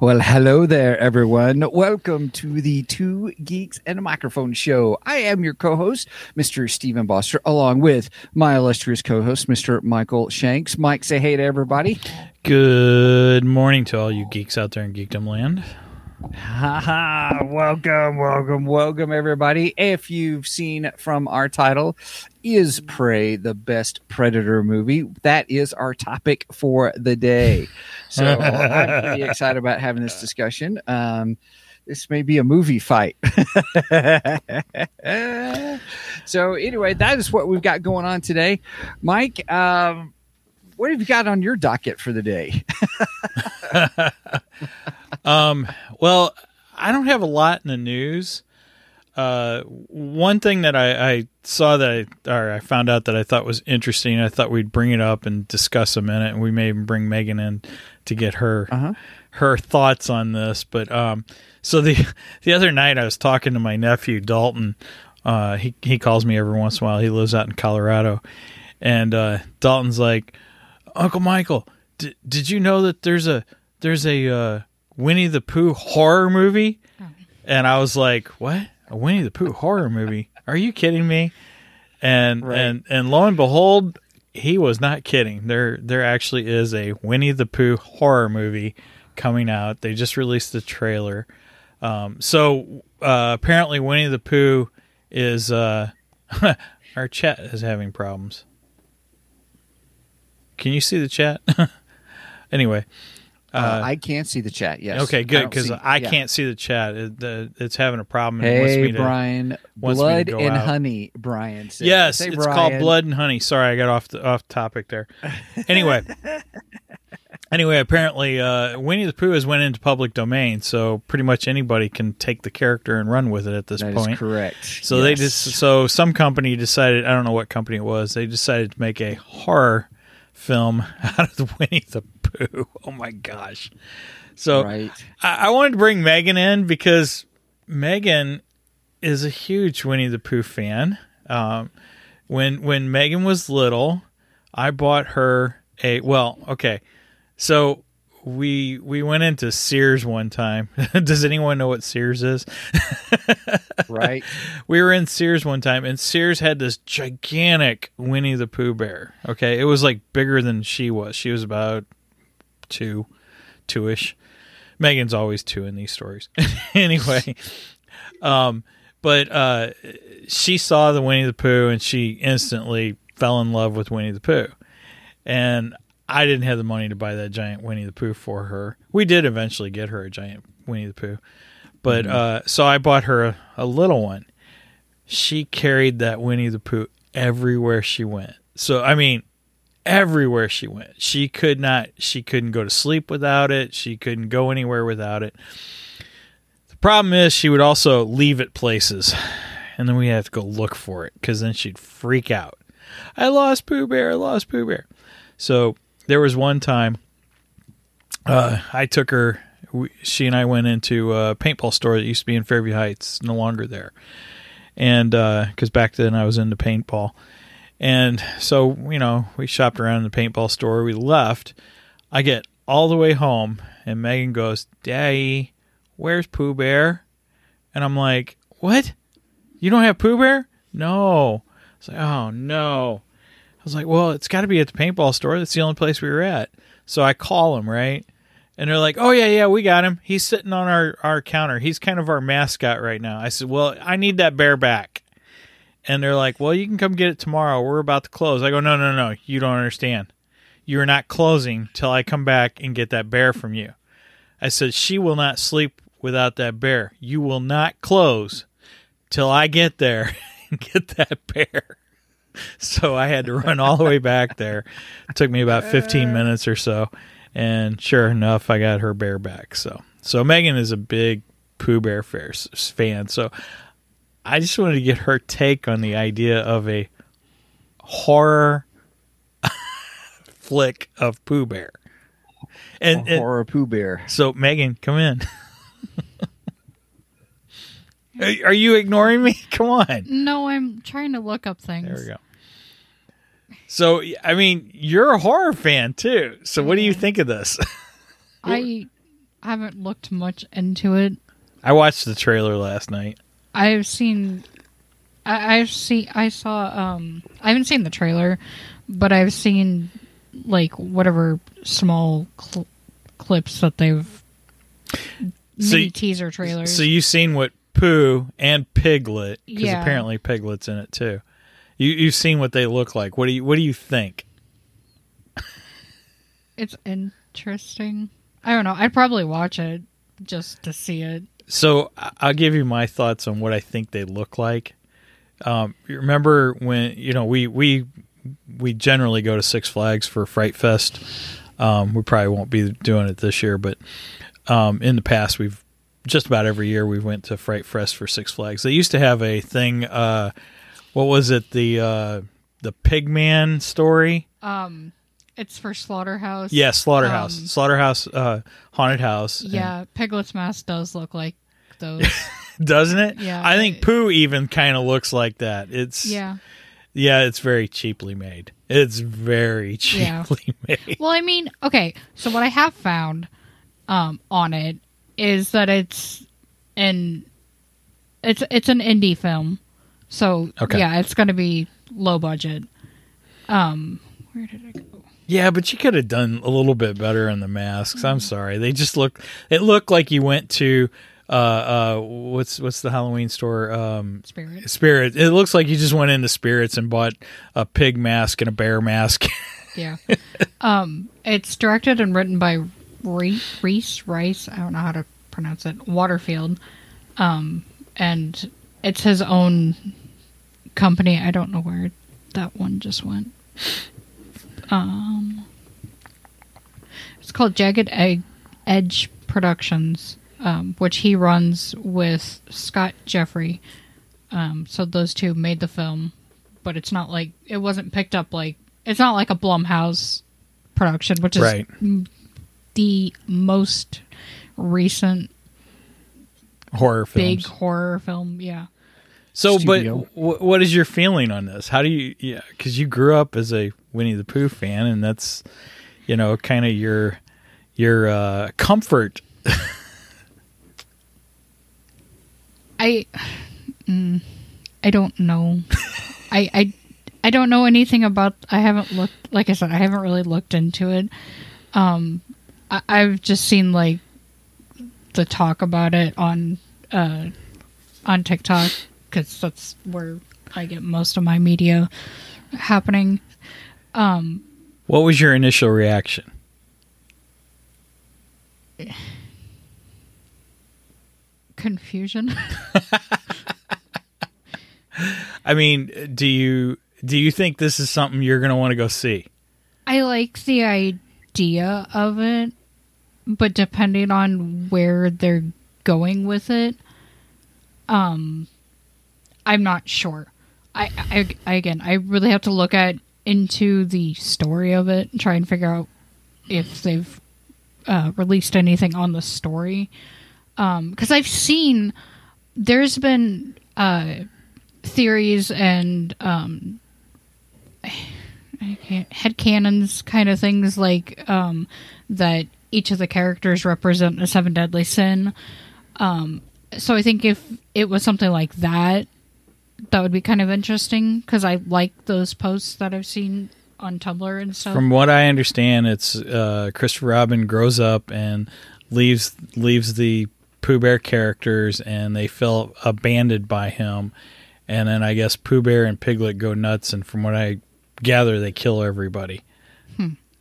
Well, hello there, everyone. Welcome to the Two Geeks and a Microphone show. I am your co host, Mr. Stephen Boster, along with my illustrious co host, Mr. Michael Shanks. Mike, say hey to everybody. Good morning to all you geeks out there in Geekdom Land. Haha, welcome, welcome, welcome, everybody. If you've seen from our title, is Prey the best Predator movie? That is our topic for the day. So I'm pretty excited about having this discussion. Um, this may be a movie fight. so anyway, that is what we've got going on today. Mike, um, what have you got on your docket for the day? um, well, I don't have a lot in the news. Uh, one thing that I, I saw that I, or I found out that I thought was interesting, I thought we'd bring it up and discuss a minute, and we may even bring Megan in to get her Uh-huh. her thoughts on this. But um, so the the other night I was talking to my nephew Dalton. Uh, he he calls me every once in a while. He lives out in Colorado, and uh, Dalton's like, Uncle Michael, d- did you know that there's a there's a uh, Winnie the Pooh horror movie? And I was like, what? A Winnie the Pooh horror movie? Are you kidding me? And Right. and and lo and behold, he was not kidding. There there actually is a Winnie the Pooh horror movie coming out. They just released the trailer. Um, so uh, apparently Winnie the Pooh is uh, our chat is having problems. Can you see the chat? anyway, Uh, I can't see the chat. Yes. okay, good because see- I, yeah. can't see the chat. It, the, it's having a problem. and it wants Hey, to- Brian. wants me to Blood and out. honey. Brian. Says. Yes, Hey, it's called Blood and Honey. Sorry, I got off the, off topic there. Anyway, anyway, apparently uh, Winnie the Pooh has went into public domain, so pretty much anybody can take the character and run with it at this That point. correct. So they just so some company decided I don't know what company it was. They decided to make a horror film out of the Winnie the Pooh. Oh my gosh! So right. I, I wanted to bring Megan in because Megan is a huge Winnie the Pooh fan. Um, when when Megan was little, I bought her a well, okay. So we we went into Sears one time. Does anyone know what Sears is? Right. we were in Sears one time, and Sears had this gigantic Winnie the Pooh bear. Okay, it was like bigger than she was. She was about two, two ish. Megan's always two in these stories. anyway, um, but uh, she saw the Winnie the Pooh, and she instantly fell in love with Winnie the Pooh. And I didn't have the money to buy that giant Winnie the Pooh for her. We did eventually get her a giant Winnie the Pooh. But uh, so I bought her a, a little one. She carried that Winnie the Pooh everywhere she went. So I mean, everywhere she went. She could not. She couldn't go to sleep without it. She couldn't go anywhere without it. The problem is, she would also leave it places, and then we have to go look for it because then she'd freak out. I lost Pooh Bear. I lost Pooh Bear. So there was one time uh, I took her. We, she and I went into a paintball store that used to be in Fairview Heights, no longer there. And because back then I was into paintball, and so you know we shopped around in the paintball store. We left. I get all the way home, and Megan goes, "Daddy, where's Pooh Bear?" And I'm like, "What? You don't have Pooh Bear?" No. It's like, "Oh no." I was like, well, it's got to be at the paintball store. That's the only place we were at. So I call him, right? And they're like, oh, yeah, yeah, we got him. He's sitting on our, our counter. He's kind of our mascot right now. I said, well, I need that bear back. And they're like, well, you can come get it tomorrow. We're about to close. I go, no, no, no. You don't understand. You are not closing till I come back and get that bear from you. I said, she will not sleep without that bear. You will not close till I get there and get that bear. So I had to run all the way back there. It took me about 15 minutes or so. and sure enough, I got her bear back. So, so Megan is a big Pooh Bear fan. So, I just wanted to get her take on the idea of a horror flick of Pooh Bear. And, and horror Pooh Bear. so, Megan, come in. are, are you ignoring me? Come on. No, I'm trying to look up things. There we go. So, I mean, you're a horror fan too. So, what do you think of this? I haven't looked much into it. I watched the trailer last night. I've seen I, I've seen I saw um I haven't seen the trailer, but I've seen like whatever small cl- clips that they've So mini teaser trailers. So you've seen what Pooh and Piglet, because Yeah. apparently Piglet's in it too. You you've seen what they look like. What do you what do you think? it's interesting. I don't know. I'd probably watch it just to see it. So I'll give you my thoughts on what I think they look like. Um, remember when you know we we we generally go to Six Flags for Fright Fest. Um, we probably won't be doing it this year, but um, in the past we've just about every year we went to Fright Fest for Six Flags. They used to have a thing. Uh, what was it? The uh, the Pigman story. Um it's for Slaughterhouse. Yeah, Slaughterhouse. Um, Slaughterhouse uh, haunted house. And- Yeah, Piglet's mask does look like those. doesn't it? Yeah. I think Pooh even kind of looks like that. It's yeah. yeah, it's very cheaply made. It's very Yeah. cheaply made. Well, I mean, okay. So what I have found um, on it is that it's an it's it's an indie film. So Okay. yeah, it's going to be low budget. Um, where did I go? Yeah, but you could have done a little bit better on the masks. I'm sorry. They just look it looked like you went to uh uh what's what's the Halloween store um Spirit. Spirit. It looks like you just went into Spirits and bought a pig mask and a bear mask. Yeah. um, it's directed and written by Re- Reese Rice. I don't know how to pronounce it. Waterfield. Um, and it's his own company. I don't know where that one just went. Um, it's called Jagged Egg Edge Productions, um, which he runs with Scott Jeffrey. Um, so those two made the film, but it's not like it wasn't picked up like it's not like a Blumhouse production, which is Right. the most recent Horror film big horror film. Yeah. So, Studio. but w- what is your feeling on this? How do you, yeah, because you grew up as a Winnie the Pooh fan, and that's, you know, kind of your your uh, comfort. I mm, I don't know. I I I don't know anything about. I haven't looked. Like I said, I haven't really looked into it. Um, I, I've just seen like the talk about it on uh on TikTok because that's where I get most of my media happening. Um, What was your initial reaction? confusion. I mean, do you do you think this is something you're going to want to go see? I like the idea of it, but depending on where they're going with it, um, I'm not sure. I, I, I again, I really have to look at into the story of it and try and figure out if they've uh, released anything on the story. Because I've seen there's been uh, theories and um, I can't, kind of things like um, that each of the characters represent a seven deadly sin. Um, so I think if it was something like that, that would be kind of interesting because I like those posts that I've seen on Tumblr and stuff. From what I understand, it's uh, Christopher Robin grows up and leaves leaves the Pooh Bear characters, and they feel abandoned by him. And then I guess Pooh Bear and Piglet go nuts, and from what I gather, they kill everybody.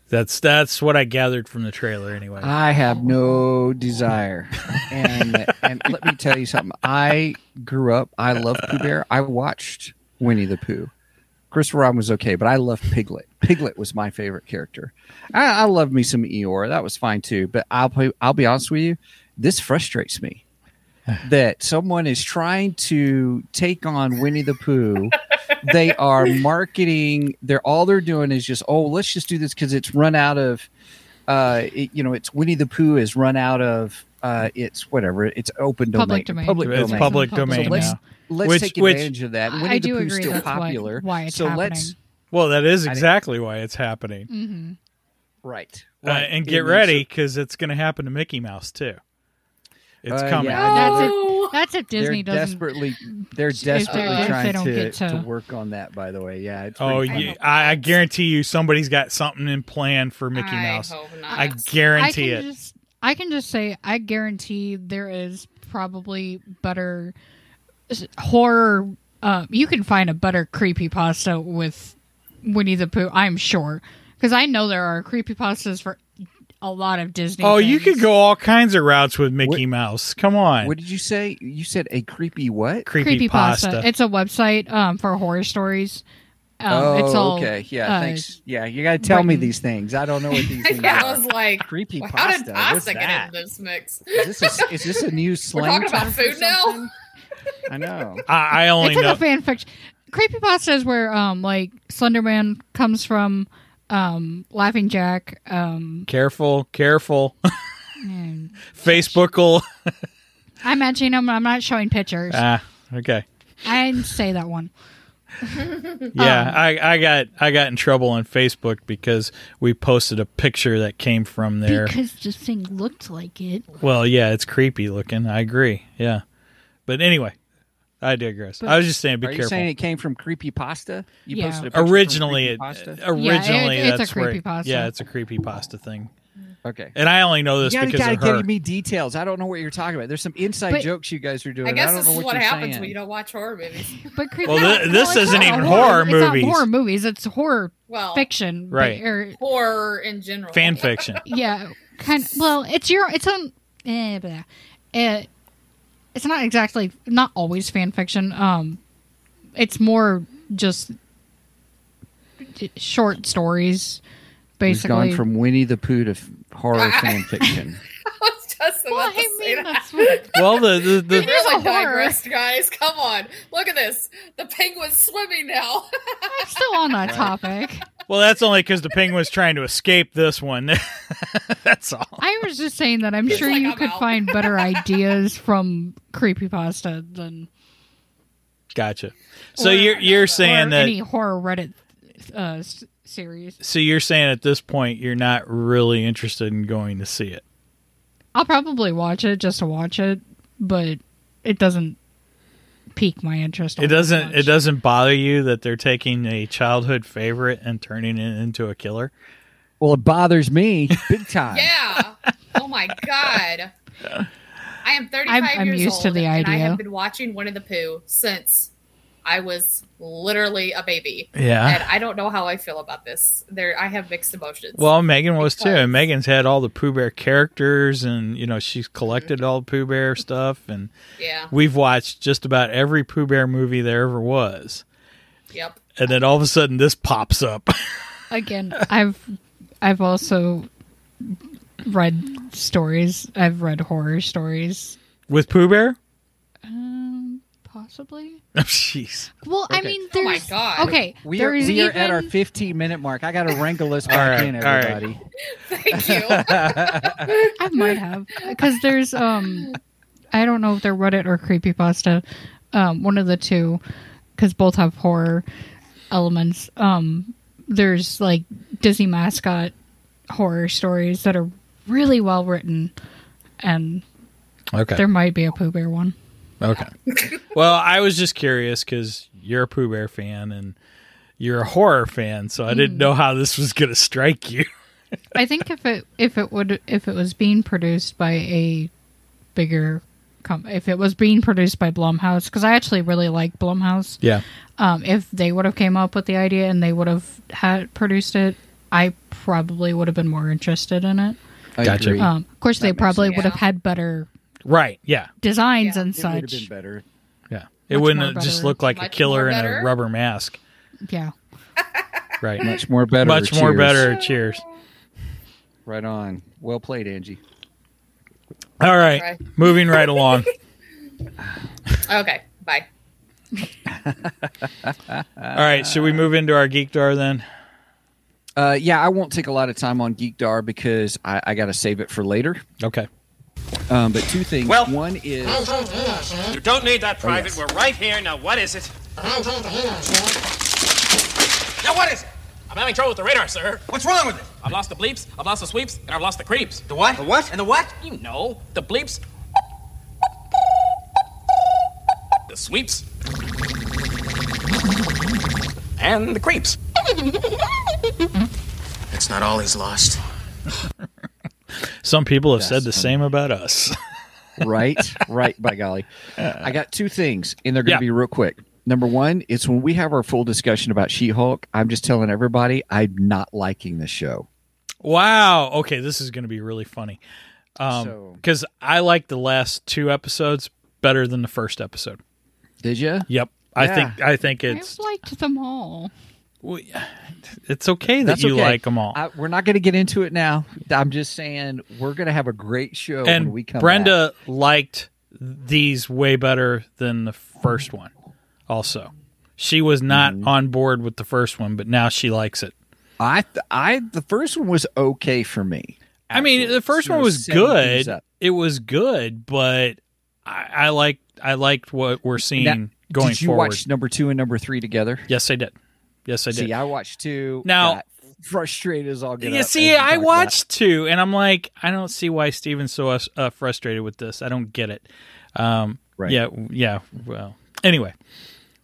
That's that's what I gathered from the trailer, anyway. I have no desire. And and let me tell you something. I grew up. I love Pooh Bear. I watched Winnie the Pooh. Christopher Robin was okay, but I loved Piglet. Piglet was my favorite character. I, I love me some Eeyore. That was fine too. But I'll play, I'll be honest with you, this frustrates me that someone is trying to take on Winnie the Pooh. They are marketing. They're all they're doing is just oh let's just do this because it's run out of. Uh, it, you know, it's Winnie the Pooh is run out of. Uh, it's whatever. It's open domain. Public domain. Public It's domain. public Public domain So let's now. let's Which- take which- advantage of that. I- Winnie I the do Pooh's agree still that's why- popular. why it's so let's Well, that is exactly why it's happening. hmm right, Uh, and get ready because it's going to happen to Mickey Mouse too. It's Uh, coming. yeah, I. That's Oh, it. That's if They're Disney doesn't. desperately they're desperately they- if they trying to, to- to work on that. By the way, yeah. It's Oh, pretty you, funny. I, I guarantee you, somebody's got something in plan for Mickey I Mouse. hope not. I I guarantee can it. just I can just say I guarantee there is probably better horror. Uh, you can find a better creepy pasta with Winnie the Pooh. I'm sure because I know there are creepy pastas for a lot of Disney. Oh, you could go all kinds of routes with Mickey What- Mouse. Come on, What did you say? You said a creepy what? creepy, creepy pasta. pasta. It's a website um, for horror stories. Um, oh, it's all, okay. Yeah, uh, thanks. Yeah, you got to tell me these things. I don't know what these things yeah, I was like, Creepy well, how did pasta. What's get that? into this mix? Is this a, is this a new We're talking about food now. I know. I, I only it's in know. a fan fiction. Creepy pasta is where um like Slenderman comes from. Um, Laughing Jack. Um, Careful, careful. and Facebook. I'm mentioning them. I'm not showing pictures. ah, okay. I didn't say that one. Yeah, Um, I, I got I got in trouble on Facebook because we posted a picture that came from there. Because the thing looked like it. Well, yeah, it's creepy looking. I agree. Yeah, but anyway, I digress. But- I was just saying, be Are you careful. saying it came from creepy pasta? You Yeah. posted a picture from originally, it, Creepypasta? originally Yeah, it- it's a that's where. creepypasta. Yeah, it's a creepy pasta thing, Okay. and I only know You this gotta, because gotta her. give me details. I don't know what you're talking about. There's some inside But- jokes you guys are doing. I guess don't this know is what, what you're happens saying. when you don't watch horror movies. But creepy. Well, no, thi- this it's isn't not even horror. horror It's movies. not horror movies. It's horror Well, fiction. but- Right. or- horror in general. Fan fiction. yeah. Kind. Of, Well, it's your. It's on. Eh, blah. It, it's not exactly. Not always fan fiction. Um, it's more just short stories. We've Basically, gone from Winnie the Pooh to horror fan fiction. I was just about Well, to I say mean, that's what. Well, the the, We the really a horror. digressed, guys. Come on, look at this. The penguin's swimming now. I'm still on that topic. well, that's only because the penguin's trying to escape this one. that's all. I was just saying that I'm It's sure like, you I'm could out. find better ideas from creepypasta than Gotcha. So Or- you're you're or saying that any horror Reddit uh, series. So you're saying at this point you're not really interested in going to see it. I'll probably watch it just to watch it, but it doesn't pique my interest. It doesn't much. it doesn't bother you that they're taking a childhood favorite and turning it into a killer? well, it bothers me big time. yeah. Oh my god. I am 35 I'm- I'm years used old, to the and I have been watching Winnie the Pooh since I was literally a baby, Yeah. and I don't know how I feel about this. There, I have mixed emotions. Well, Megan was too. And Megan's had all the Pooh Bear characters and you know, she's collected all the Pooh Bear stuff and yeah. we've watched just about every Pooh Bear movie there ever was. Yep. And then all of a sudden this pops up. Again, I've I've also read stories. I've read horror stories. With Pooh Bear? Um, possibly. Oh jeez. Well, I Okay. mean, Oh my there's God. okay. We are, there's we are even, at our 15 minute mark. I got to wrangle us All back right, in, all right. everybody. Thank you. I might have because there's um, I don't know if they're Reddit or creepypasta, um, one of the two, because both have horror elements. Um, there's like Disney mascot horror stories that are really well written, and Okay. there might be a Pooh Bear one. Okay. well, I was just curious because you're a Pooh Bear fan and you're a horror fan, so I Hmm. didn't know how this was going to strike you. I think if it if it would if it was being produced by a bigger com- if it was being produced by Blumhouse because I actually really like Blumhouse. Yeah. Um, if they would have came up with the idea and they would have had produced it, I probably would have been more interested in it. I Gotcha. agree. Um, of course, they probably sense. would have Yeah. had better Right. Yeah. designs Yeah. and it would have been such. better. Yeah. It Much wouldn't have just better. looked like a Much killer more in a better. rubber mask. Yeah. Right. Much more better. Much more Cheers. better. Cheers. Right on. Well played, Angie. All right. Right. Moving right along. Okay, bye. All right. Should we move into our geek dar then? Uh, yeah, I won't take a lot of time on Geekdar because I, I got to save it for later. Okay. Um, but two things. Well- one is You don't need that, Private. yes. We're right here. Now, what is it? Now, what is it? I'm having trouble with the radar, sir. What's wrong with it? I've lost the bleeps, I've lost the sweeps, and I've lost the creeps. The what? The what? And the what? You know, the bleeps, the sweeps, and the creeps. It's not all he's lost. Some people have said the That's same about us. right, right. By golly, I got two things, and they're going to Yeah. be real quick. Number one, it's when we have our full discussion about She-Hulk. I'm just telling everybody I'm not liking the show. wow. Okay. This is going to be really funny. Um, So- because I like the last two episodes better than the first episode. Did you? Yep. I think I think it's I've liked them all. Well, it's okay that That's you okay. like them all. I, we're not going to get into it now. I'm just saying we're going to have a great show when and we come. Brenda liked these way better than the first one. Also, she was not Mm-hmm. on board with the first one, but now she likes it. I, I, the first one was okay for me. I mean, the first you one was good. It was good, but I, I like I liked what we're seeing Now, going did you forward. watch number two and number three together? yes, I did. Yes, I did. See, I watched two. Now- frustrated as all get you see, I watched two, and I'm like, I don't see why Stephen's so uh, frustrated with this. I don't get it. Um, Right. Yeah, yeah. Well, anyway,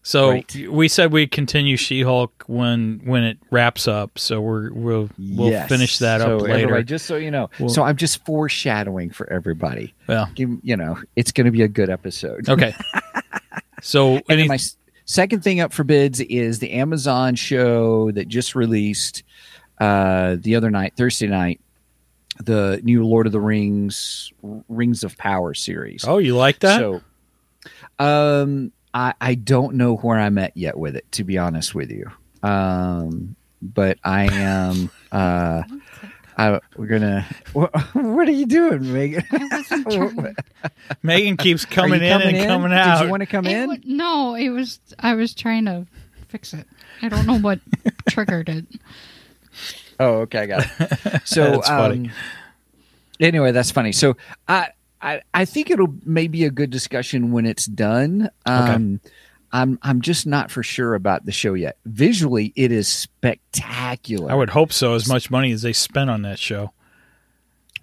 so Right. we said we continue She-Hulk when when it wraps up. So we're we'll we'll Yes. finish that so up later. just so you know. Well- so I'm just foreshadowing for everybody. well, Give- You know, it's going to be a good episode. okay. So any, my second thing up for bids is the Amazon show that just released uh, the other night, Thursday night, the new Lord of the Rings, Rings of Power series. oh, you like that? So, um, I I don't know where I'm at yet with it, to be honest with you. Um, but I am. Uh, I, we're gonna. What, what are you doing, Megan? I wasn't trying. Megan keeps Are coming you in and coming out. Did you want to come It in? wa- no, it was. I was trying to fix it. I don't know what triggered it. Oh, okay, I got it. So, That's funny. um, anyway, that's funny. So, I, I, I think it'll maybe a good discussion when it's done. Um, I'm, I'm just not for sure about the show yet. Visually, it is spectacular. I would hope so. As much money as they spent on that show,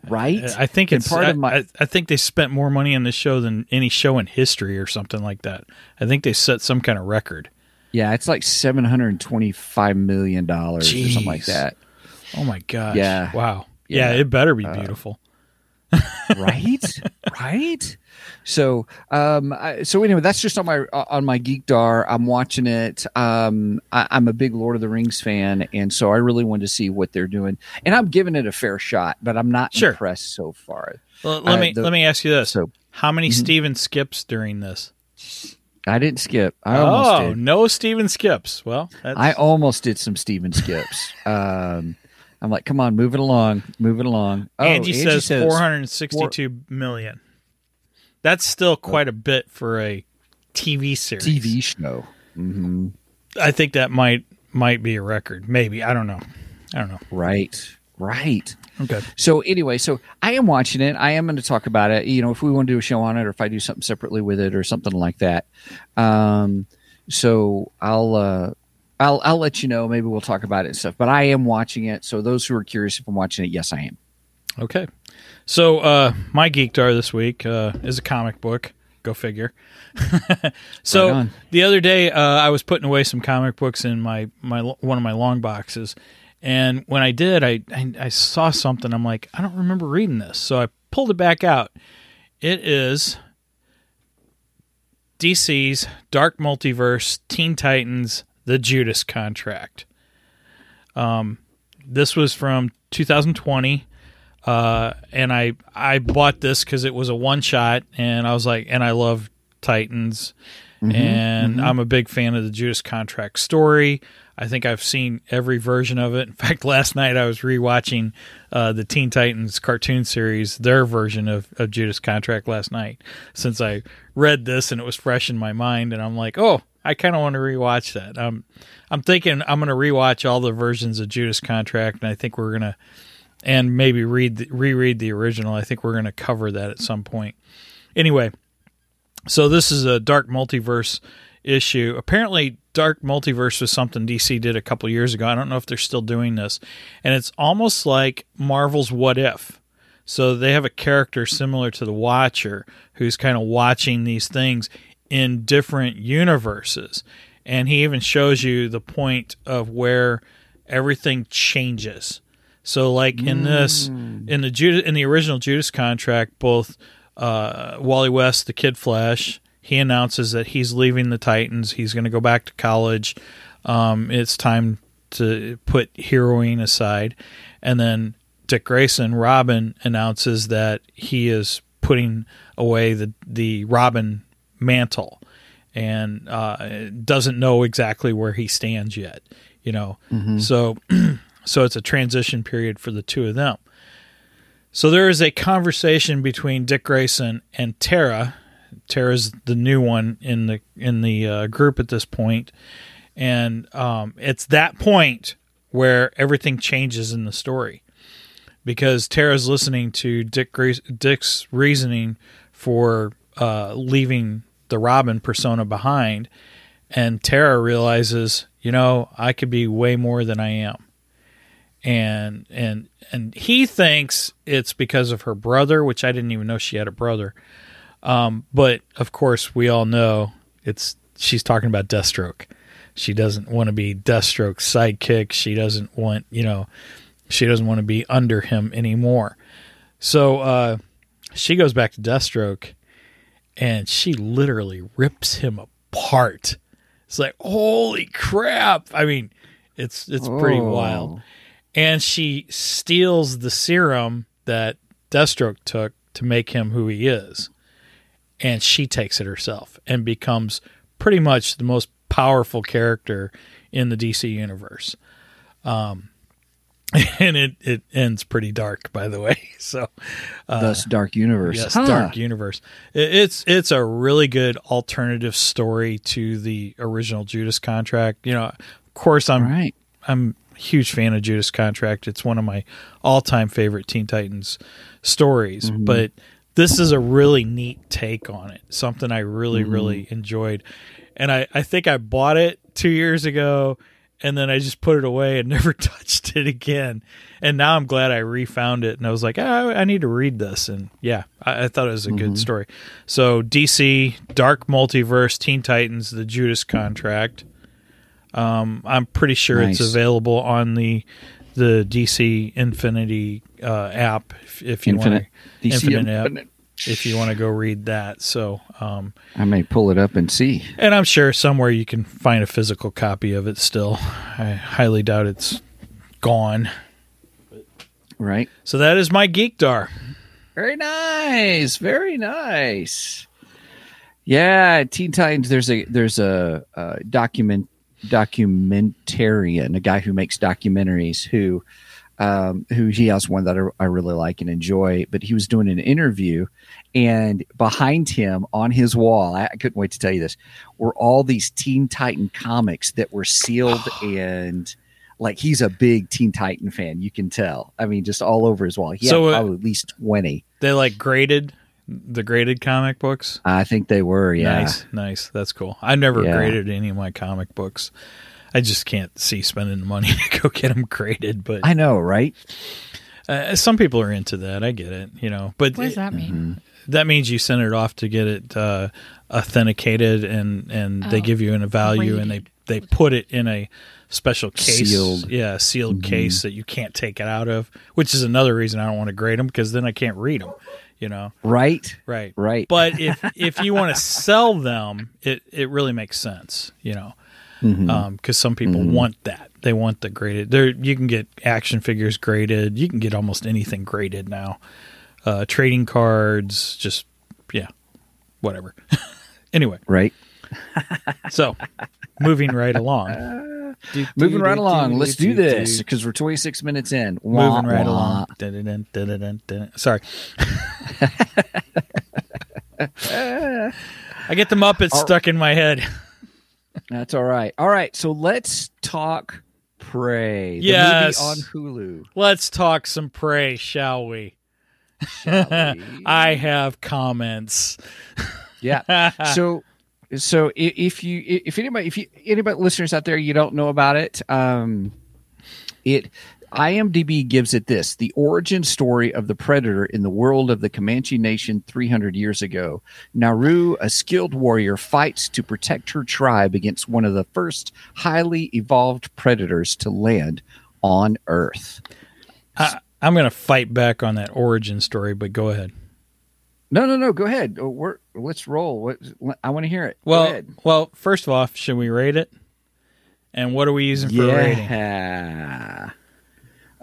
right? I think And it's part I, of my- I, I think they spent more money on this show than any show in history or something like that. I think they set some kind of record. yeah, it's like seven hundred twenty-five million dollars or something like that. Oh my gosh! Yeah. Wow. Yeah, Yeah. Uh, it better be beautiful. right right so um I, so anyway that's just on my on my geekdar i'm watching it um I, i'm a big lord of the rings fan and so i really wanted to see what they're doing and i'm giving it a fair shot but i'm not Sure. impressed so far L- let uh, me the- let me ask you this: so How many Mhm. Stephen skips during this? i didn't skip i almost oh, no Stephen skips. Well, that's, i almost did some stephen skips um i'm like come on move it along move it along oh Angie, says, hundred sixty-two million. That's still quite a bit for a TV series. tv show hmm I think that might might be a record. Maybe I don't know. I don't know. right right Okay. So anyway, so I am watching it. I am going to talk about it. You know, if we want to do a show on it, or if I do something separately with it, or something like that. Um, so I'll uh, I'll I'll let you know. Maybe we'll talk about it and stuff. But I am watching it. So those who are curious if I'm watching it, yes, I am. Okay. So uh my geekdar this week uh is a comic book. Go figure. so Right the other day uh I was putting away some comic books in my my one of my long boxes and when I did I I, I saw something I'm like I don't remember reading this. So I pulled it back out. It is DC's Dark Multiverse Teen Titans The Judas Contract. Um this was from 2020 uh, and I I bought this because it was a one shot, and I was like, and I love Titans, and I'm a big fan of the Judas Contract story. I think I've seen every version of it. In fact, last night I was rewatching uh, the Teen Titans cartoon series, their version of, of Judas Contract last night, since I read this and it was fresh in my mind, and I'm like, oh, I kind of want to rewatch that. Um, I'm thinking I'm going to rewatch all the versions of Judas Contract, and I think we're going to, and maybe read the, reread the original. I think we're going to cover that at some point. Anyway, so this is a Dark Multiverse issue. Apparently, Dark Multiverse was something DC did a couple years ago. I don't know if they're still doing this, and it's almost like Marvel's What If. So they have a character similar to the Watcher who's kind of watching these things in different universes. And he even shows you the point of where everything changes. So like in this in the Judas in the original Judas contract, both uh, Wally West, the Kid Flash, he announces that he's leaving the Titans. He's going to go back to college. Um, it's time to put heroing aside. And then Dick Grayson, Robin, announces that he is putting away the the Robin mantle and uh, doesn't know exactly where he stands yet. You know, so so it's a transition period for the two of them. So there is a conversation between Dick Grayson and Terra. Terra's the new one in the in the uh, group at this point, and um, it's that point where everything changes in the story because Terra's listening to Dick Dick's reasoning for uh, leaving the Robin persona behind, and Terra realizes, you know, I could be way more than I am and and and he thinks it's because of her brother, which I didn't even know she had a brother. Um, but of course, we all know it's she's talking about Deathstroke. She doesn't want to be Deathstroke's sidekick. She doesn't want you know she doesn't want to be under him anymore. So uh, she goes back to Deathstroke, and she literally rips him apart. It's like holy crap! I mean, it's it's pretty Oh. wild and she steals the serum that Deathstroke took to make him who he is. And she takes it herself and becomes pretty much the most powerful character in the DC universe. Um, and it, it ends pretty dark, by the way. So, Thus, Dark Universe. yes, Huh. Dark Universe. It, it's it's a really good alternative story to the original Judas contract. You know, of course, I'm Right. I'm huge fan of Judas Contract. It's one of my all-time favorite Teen Titans stories, mm-hmm. but this is a really neat take on it. Something I really mm-hmm. really enjoyed. And I I think I bought it 2 years ago and then I just put it away and never touched it again. And now I'm glad I refound it and I was like, oh, I need to read this. And yeah, I, I thought it was a good mm-hmm. story. So DC, Dark Multiverse, Teen Titans, The Judas Contract. Um, I'm pretty sure it's available on the the DC Infinity uh, app if, if you Infinite. want DC Infinite app if you want to go read that. So, um, I may pull it up and see. and I'm sure somewhere you can find a physical copy of it still. I highly doubt it's gone. Right. So that is my geekdar. Very nice. Very nice. Yeah, Teen Titans. There's a there's a, a document documentarian, a guy who makes documentaries who um, who he has one that I, I really like and enjoy. But he was doing an interview, and behind him on his wall, I, I couldn't wait to tell you this, were all these Teen Titan comics that were sealed and. Like he's a big Teen Titan fan, you can tell. I mean, just all over his wall. He So, had uh, probably at least twenty. They like graded the graded comic books. I think they were, yeah. Nice, nice. That's cool. I've never Yeah. graded any of my comic books. I just can't see spending the money to go get them graded. But I know, right? uh, some people are into that. I get it, you know. But What does it- that mean? that means you send it off to get it uh, authenticated, and and they Oh, give you a value, and they they put it in a special case, Sealed. yeah, sealed case that you can't take it out of. Which is another reason I don't want to grade them because then I can't read them. You know, Right? right? Right. But if if you want to sell them, it it really makes sense. You know, Mm-hmm. because some people want that. They want the graded. There, you can get action figures graded. You can get almost anything graded now. Uh, trading cards, just yeah, whatever. anyway, Right. So, moving right along. Do, Moving do, right do, along. do, Let's do, do this because we're 26 minutes in. Wah, Moving right wah. along. Dun-dun-dun, dun-dun-dun. Sorry. I get the Muppets stuck in my head. That's all right. All right. So let's talk Prey. The Yes. movie on Hulu. Let's talk some prey, shall we? shall we? I have comments. Yeah. so so if you if anybody if you anybody listeners out there you don't know about it, um it IMDb gives it this the origin story of the predator in the world of the Comanche Nation 300 years ago. Naru, a skilled warrior, fights to protect her tribe against one of the first highly evolved predators to land on Earth. I, I'm going to fight back on that origin story, but go ahead. No, no, no. Go ahead. Oh, We're, let's roll. What, I want to hear it. Well, well, first of all, should we rate it? And what are we using for rating?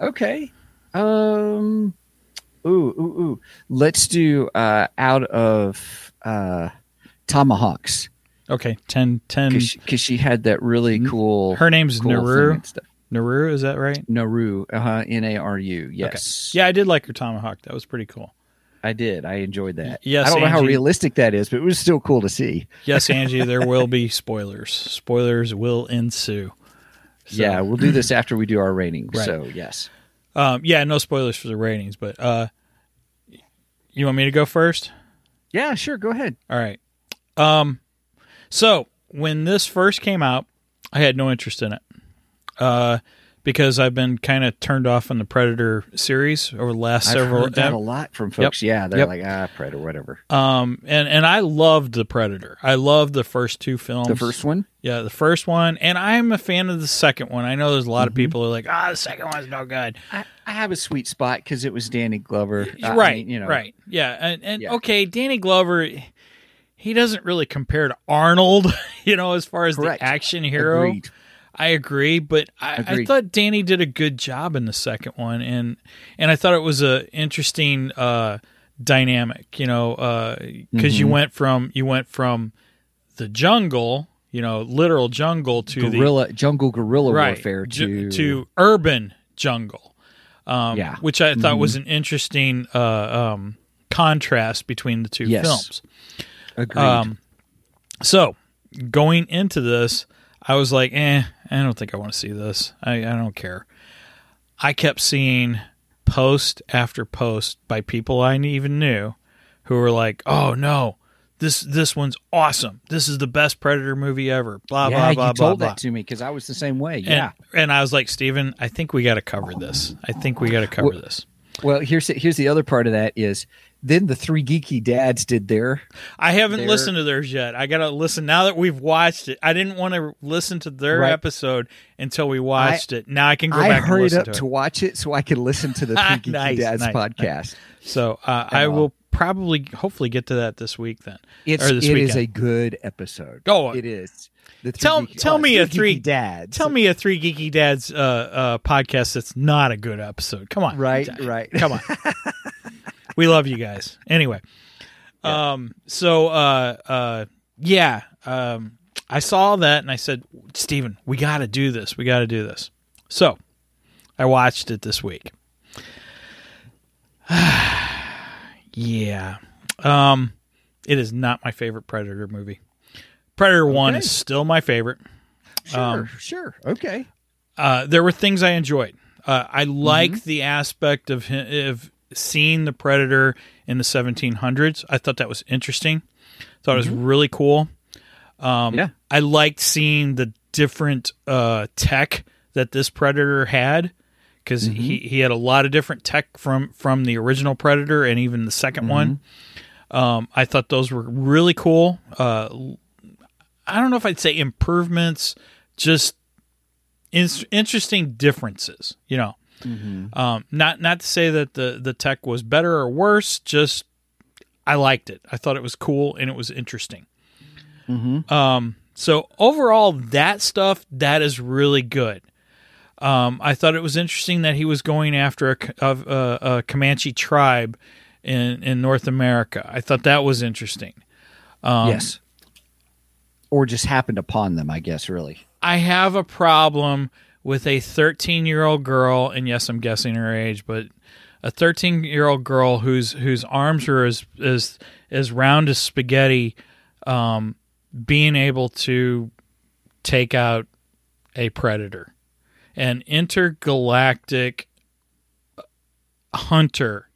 Okay. Um. Ooh, ooh, ooh. Let's do uh out of uh tomahawks Okay, 10, 10. because she, she had that really cool. Her name's cool Naru. thing and stuff. Naru, is that right? Naru. Uh huh. N a r u. Yes. Yeah, I did like her tomahawk. That was pretty cool. I did. I enjoyed that. Yes, I don't know how realistic that is, but it was still cool to see. Yes, Angie, there will be spoilers. Spoilers will ensue. So, yeah, we'll do this after we do our ratings. Right. So yes. Um, yeah, no spoilers for the ratings, but uh, you want me to go first? Yeah. Sure. Go ahead. All right. Um, so when this first came out, I had no interest in it. Uh, because I've been kind of turned off on the Predator series over the last I've several. heard that a lot from folks. Yeah, they're Yep. like ah, Predator, whatever. Um, and and I loved the Predator. I loved the first two films. The first one. yeah, the first one, and I'm a fan of the second one. I know there's a lot of Mm-hmm. people who are like, ah, the second one's no good. I, I have a sweet spot because it was Danny Glover. I right, mean, you know, right, yeah, and and Yeah. okay, Danny Glover, he doesn't really compare to Arnold, you know, as far as Correct. the action hero. Agreed. I agree, but I, I thought Danny did a good job in the second one, and and I thought it was a interesting uh, dynamic, you know, because you Mm-hmm. went from you went from the jungle, you know, literal jungle to Guerrilla jungle guerrilla right warfare to to urban jungle, um, Yeah. Mm-hmm. which I thought was an interesting uh, um, contrast between the two Yes. films. agreed. Um, so going into this, I was like, eh, I don't think I want to see this. I, I don't care. I kept seeing post after post by people I even knew who were like, oh no, this this one's awesome. This is the best Predator movie ever. Blah yeah, blah blah you blah told blah. that to me because I was the same way. and, Yeah. and I was like, Stephen, I think we got to cover this. I think we got to cover Well- this. Well, here's here's the other part of that is then the three geeky dads did their I haven't They're- listened to theirs yet. I got to listen now that we've watched it. I didn't want to listen to their Right. episode until we watched it. Now I can go I back and hurried listen up to to, watch it so I could listen to the three geeky Nice, dads nice, podcast. So uh, I will probably, hopefully, get to that this week. Then It's or this it weekend. is a good episode. Oh, it is. The tell- geeky- tell oh, me a three- dads. Tell me a three geeky dads uh, uh, podcast that's not a good episode. Come on, right, right. Come on. we love you guys. Anyway, um, so uh, uh, yeah, um, I saw that and I said, Stephen, we got to do this. We got to do this. So I watched it this week. yeah, um, it is not my favorite Predator movie. Predator One is still my favorite. Sure, um, sure. Okay. Uh, there were things I enjoyed. Uh, I like Mm-hmm. the aspect of hi- of seeing the predator in the 1700s. I thought that was interesting. Thought it was really cool. Um, Mm-hmm. Yeah. I liked seeing the different uh, tech that this predator had because Mm-hmm. he, he had a lot of different tech from from the original predator and even the 2nd Mm-hmm. one. Um, I thought those were really cool. Uh, I don't know if I'd say improvements, just in- interesting differences. You know, um, not not to say that the the tech was better or worse. Just I liked it. I thought it was cool and it was interesting. Um, so overall, that stuff that is really good. Um, I thought it was interesting that he was going after a, a, a Comanche tribe in in North America. I thought that was interesting. Um, yes. or just happened upon them. I guess really. I have a problem with a 13 year old girl, and yes, I'm guessing her age, but a 13 year old girl whose whose arms are as as as round as spaghetti, um, being able to take out a predator, an intergalactic uh, hunter.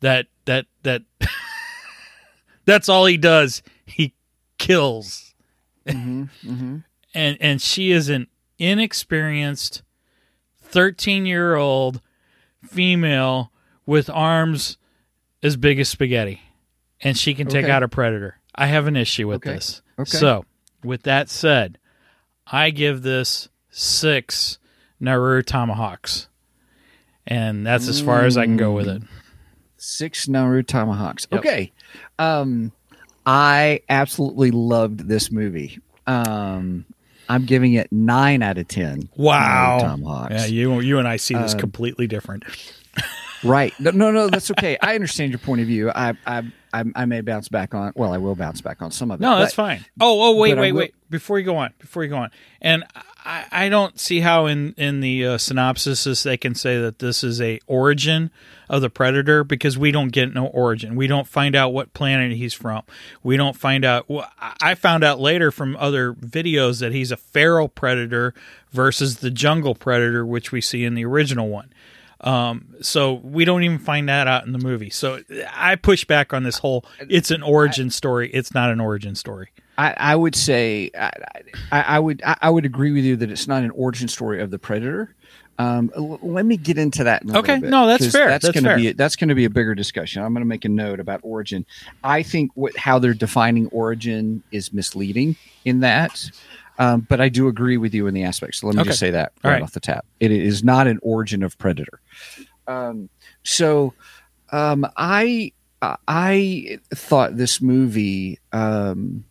That that that that's all he does. He kills mm-hmm, mm-hmm. and and she is an inexperienced 13 year old female with arms as big as spaghetti and she can take Okay. out a predator i have an issue with Okay. this Okay. so with that said i give this six naru tomahawks and that's as far as i can go with it Six Naru tomahawks. Yep. Okay. Um, I absolutely loved this movie. Um, I'm giving it nine out of ten. wow Naru tomahawks. yeah you you and i see this um, completely different Right. No, no, no, that's okay. I understand your point of view. I, I, I, I may bounce back on. Well, I will bounce back on some of it. No, that's but- fine. Oh, oh, wait, wait, will- wait. Before you go on, before you go on, and I, don't see how in in the uh, synopsis they can say that this is a origin of the predator because we don't get no origin. We don't find out what planet he's from. We don't find out. Well, I I found out later from other videos that he's a feral predator versus the jungle predator, which we see in the original one. Um, so we don't even find that out in the movie. So I push back on this whole. It's an origin story. It's not an origin story. I, I would say I, I, I would I, would agree with you that it's not an origin story of the predator. Um, l- let me get into that. In a Okay, bit, no, that's fair, That's, that's going to be that's going to be a bigger discussion. I'm going to make a note about origin. I think what how they're defining origin is misleading in that. Um, but I do agree with you in the aspect. So let me Okay. just say that right, right. off the tap. It is not an origin of predator. Um, so um, I I thought this movie. Um,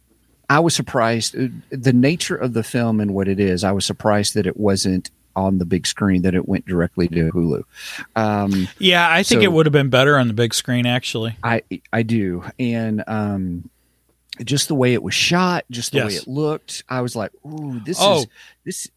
I was surprised uh, the nature of the film and what it is. I was surprised that it wasn't on the big screen; that it went directly to Hulu. Um, Yeah, I think So- it would have been better on the big screen. Actually, I I do, and um, just the way it was shot, just the way it looked, I was like, "Ooh, this Oh, is this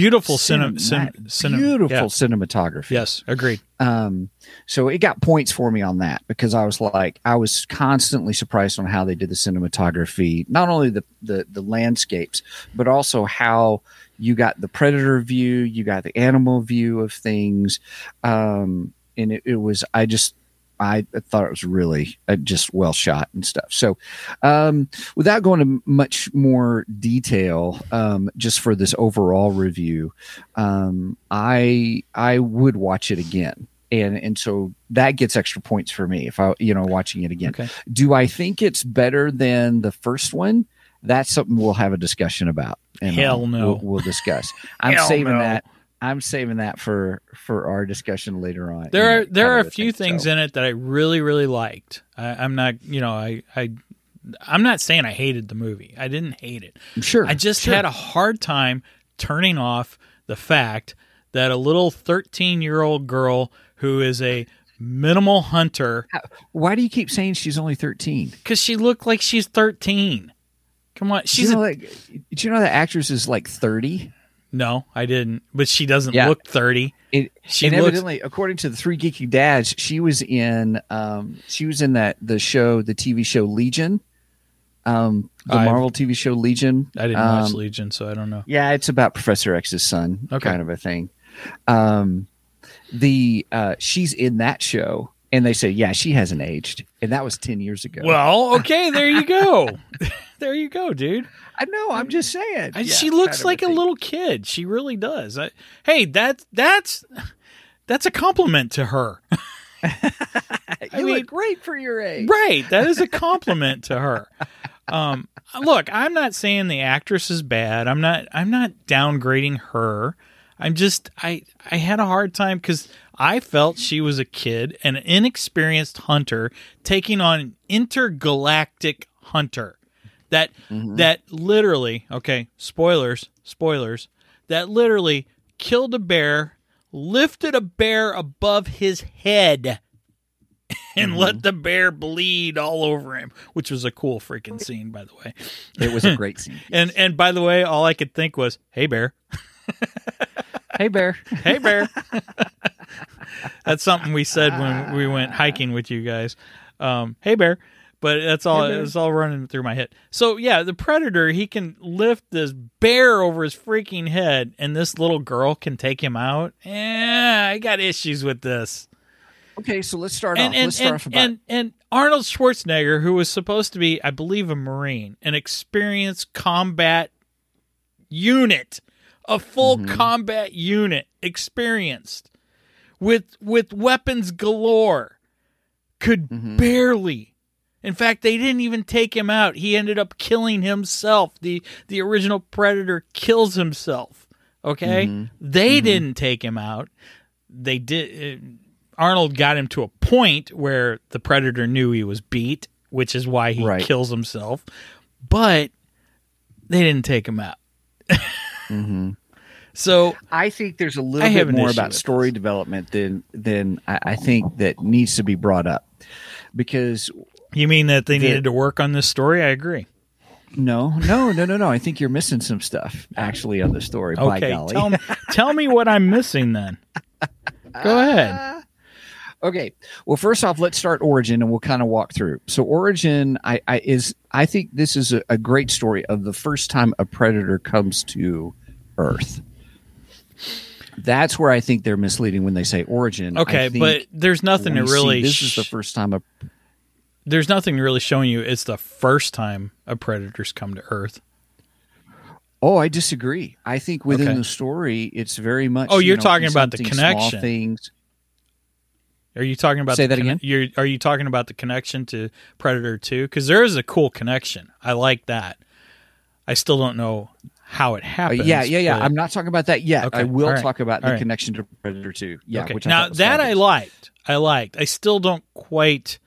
beautiful cinema. cinema- Cin- beautiful yeah. cinematography." Yes, agreed. Um, so it got points for me on that because I was like, I was constantly surprised on how they did the cinematography, not only the, the, the landscapes, but also how you got the predator view, you got the animal view of things. Um, and it, it was, I just, I thought it was really uh, just well shot and stuff. So, um, without going to much more detail, um, just for this overall review, um, I I would watch it again, and and so that gets extra points for me if I you know watching it again. Okay. Do I think it's better than the first one? That's something we'll have a discussion about. And Hell uh, no. We'll, we'll discuss. I'm saving no. that. I'm saving that for for our discussion later on. There are there are a few thing. things So- in it that I really really liked. I, I'm not you know I I I'm not saying I hated the movie. I didn't hate it. Sure, I just sure. had a hard time turning off the fact that a little 13 year old girl who is a minimal hunter Why do you keep saying she's only 13? because she looked like she's 13. Come on, She's you know, a, like, did you know that actress is like 30? No, I didn't, but she doesn't Yeah. look 30. It, She and looks- evidently, according to the three geeky dads, she was in um, she was in that the show, the TV show Legion, um, the I've- Marvel TV show Legion. I didn't watch Um, Legion, so I don't know. Yeah, it's about Professor X's son, Okay. kind of a thing. Um, the uh, she's in that show, and they say, yeah, she hasn't aged, and that was ten years ago. Well, okay, there you go. there you go, dude. I know, I'm just saying. And Yeah, she looks like a little kid. She really does. I, hey, that that's that's a compliment to her. You I mean- look great for your age. Right. That is a compliment to her. Um, look, I'm not saying the actress is bad. I'm not. I'm not downgrading her. I'm just. I. I had a hard time because I felt she was a kid, an inexperienced hunter taking on an intergalactic hunter. That that literally. Okay. Spoilers. Spoilers. That literally killed a bear, lifted a bear above his head and Mm-hmm. let the bear bleed all over him, which was a cool freaking scene, by the way. It was a great scene. And and by the way, all I could think was, "Hey bear, hey, Bear. hey bear." that's something we said when we went hiking with you guys. Um, hey bear. But that's all. Bear. it's all running through my head. So yeah, the predator he can lift this bear over his freaking head, and this little girl can take him out. Yeah, I got issues with this. Okay, so let's start and off. and let's start and, off about and and Arnold Schwarzenegger, who was supposed to be, I believe, a Marine, an experienced combat unit, a full Mm-hmm. combat unit, experienced with with weapons galore, could Mm-hmm. barely. In fact, they didn't even take him out. He ended up killing himself. The the original predator kills himself. Okay? Mm-hmm. They didn't take him out. They did uh, Arnold got him to a point where the predator knew he was beat, which is why he Right. kills himself. But they didn't take him out. So I think there's a little have bit more about with story development than than I, I think that needs to be brought up because you mean that they The- needed to work on this story? I agree. no, no, no, no, no. I think you're missing some stuff actually on the story. by Okay, golly. tell me, tell me what I'm missing then. Go uh, ahead. Okay. Well, first off, let's start origin, and we'll kind of walk through. So, origin, I, I is I think this is a, a great story of the first time a predator comes to Earth. That's where I think they're misleading when they say origin. I Okay, but there's nothing to we see really. This is the first time a there's nothing really showing you it's the first time a predator's come to Earth. Oh, I disagree. I think within Okay. the story, it's very much. Oh, you you're know, talking about the connection. things. Are you talking about Say the that again? You're, are you talking about the connection to Predator 2? Because there is a cool connection. I like that. I still don't know how it Uh, yeah, yeah, yeah. but- I'm not talking about that yet. Okay, I will right, talk about the right. connection to Predator Two. Yeah, okay. now that I liked. I liked. I still don't quite.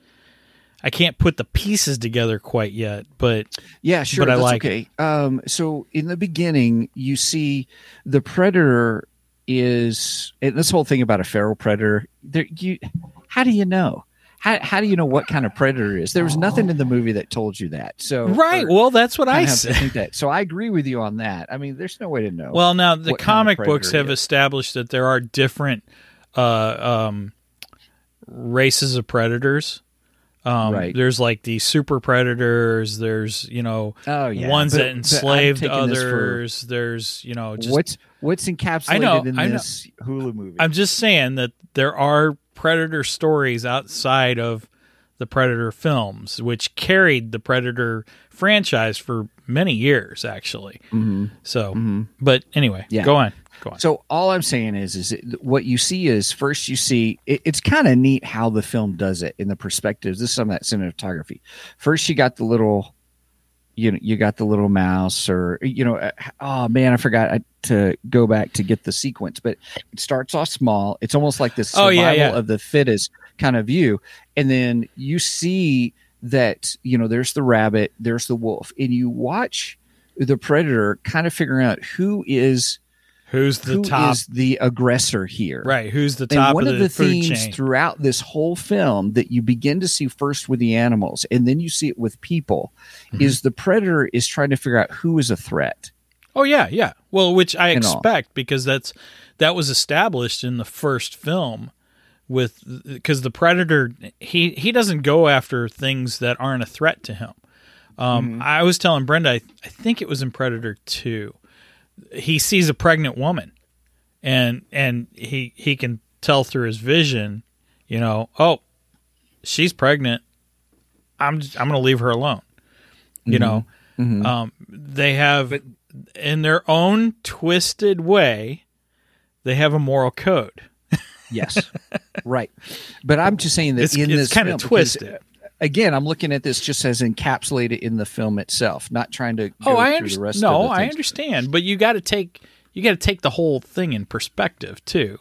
I can't put the pieces together quite yet, but Yeah, sure. but I like okay. Um, so in the beginning, you see the predator is and this whole thing about a feral predator. There, you, how do you know? How, how do you know what kind of predator it is? There was nothing in the movie that told you that. So right. Well, that's what I said. think that. So I agree with you on that. I mean, there's no way to know. Well, now the what kind of comic books have established that there are different uh, um, races of predators. Um, Right. There's like the super predators. There's you know oh yeah, ones But- that but I'm enslaved taking this for- others. There's you know just what's what's encapsulated I know, in I know. this Hulu movie? I'm just saying that there are predator stories outside of the predator films, which carried the predator franchise for many years, actually. Mm-hmm. So, but anyway, Yeah. go on. So all I'm saying is, is it, what you see is first you see it, it's kind of neat how the film does it in the perspectives. This is some of that cinematography. First, you got the little, you know, you got the little mouse, or you know, uh, oh man, I forgot uh, to go back to get the sequence. But it starts off small. It's almost like this Oh, survival yeah, yeah. of the fittest kind of view, and then you see that you know there's the rabbit, there's the wolf, and you watch the predator kind of figuring out who is Who's the who top? is the aggressor here? right? Who's the top? And one of of the, the, food themes chain? throughout this whole film that you begin to see first with the animals and then you see it with people Mm-hmm. is the predator is trying to figure out who is a threat. Oh yeah, yeah. Well, which I And all. expect because that's that was established in the first film with because the predator he he doesn't go after things that aren't a threat to him. Um, Mm-hmm. I was telling Brenda, I, I think it was in Predator Two. He sees a pregnant woman, and and he he can tell through his vision, you know, oh, she's pregnant. I'm just, I'm going to leave her alone. You know, um, they have in their own twisted way, they have a moral code. Yes. right. But I'm just saying that It's, in it's this kind film, of because, twisted. Again, I'm looking at this just as encapsulated in the film itself, not trying to oh, go Oh, I understand. No, I understand, but you got to take you got to take the whole thing in perspective too.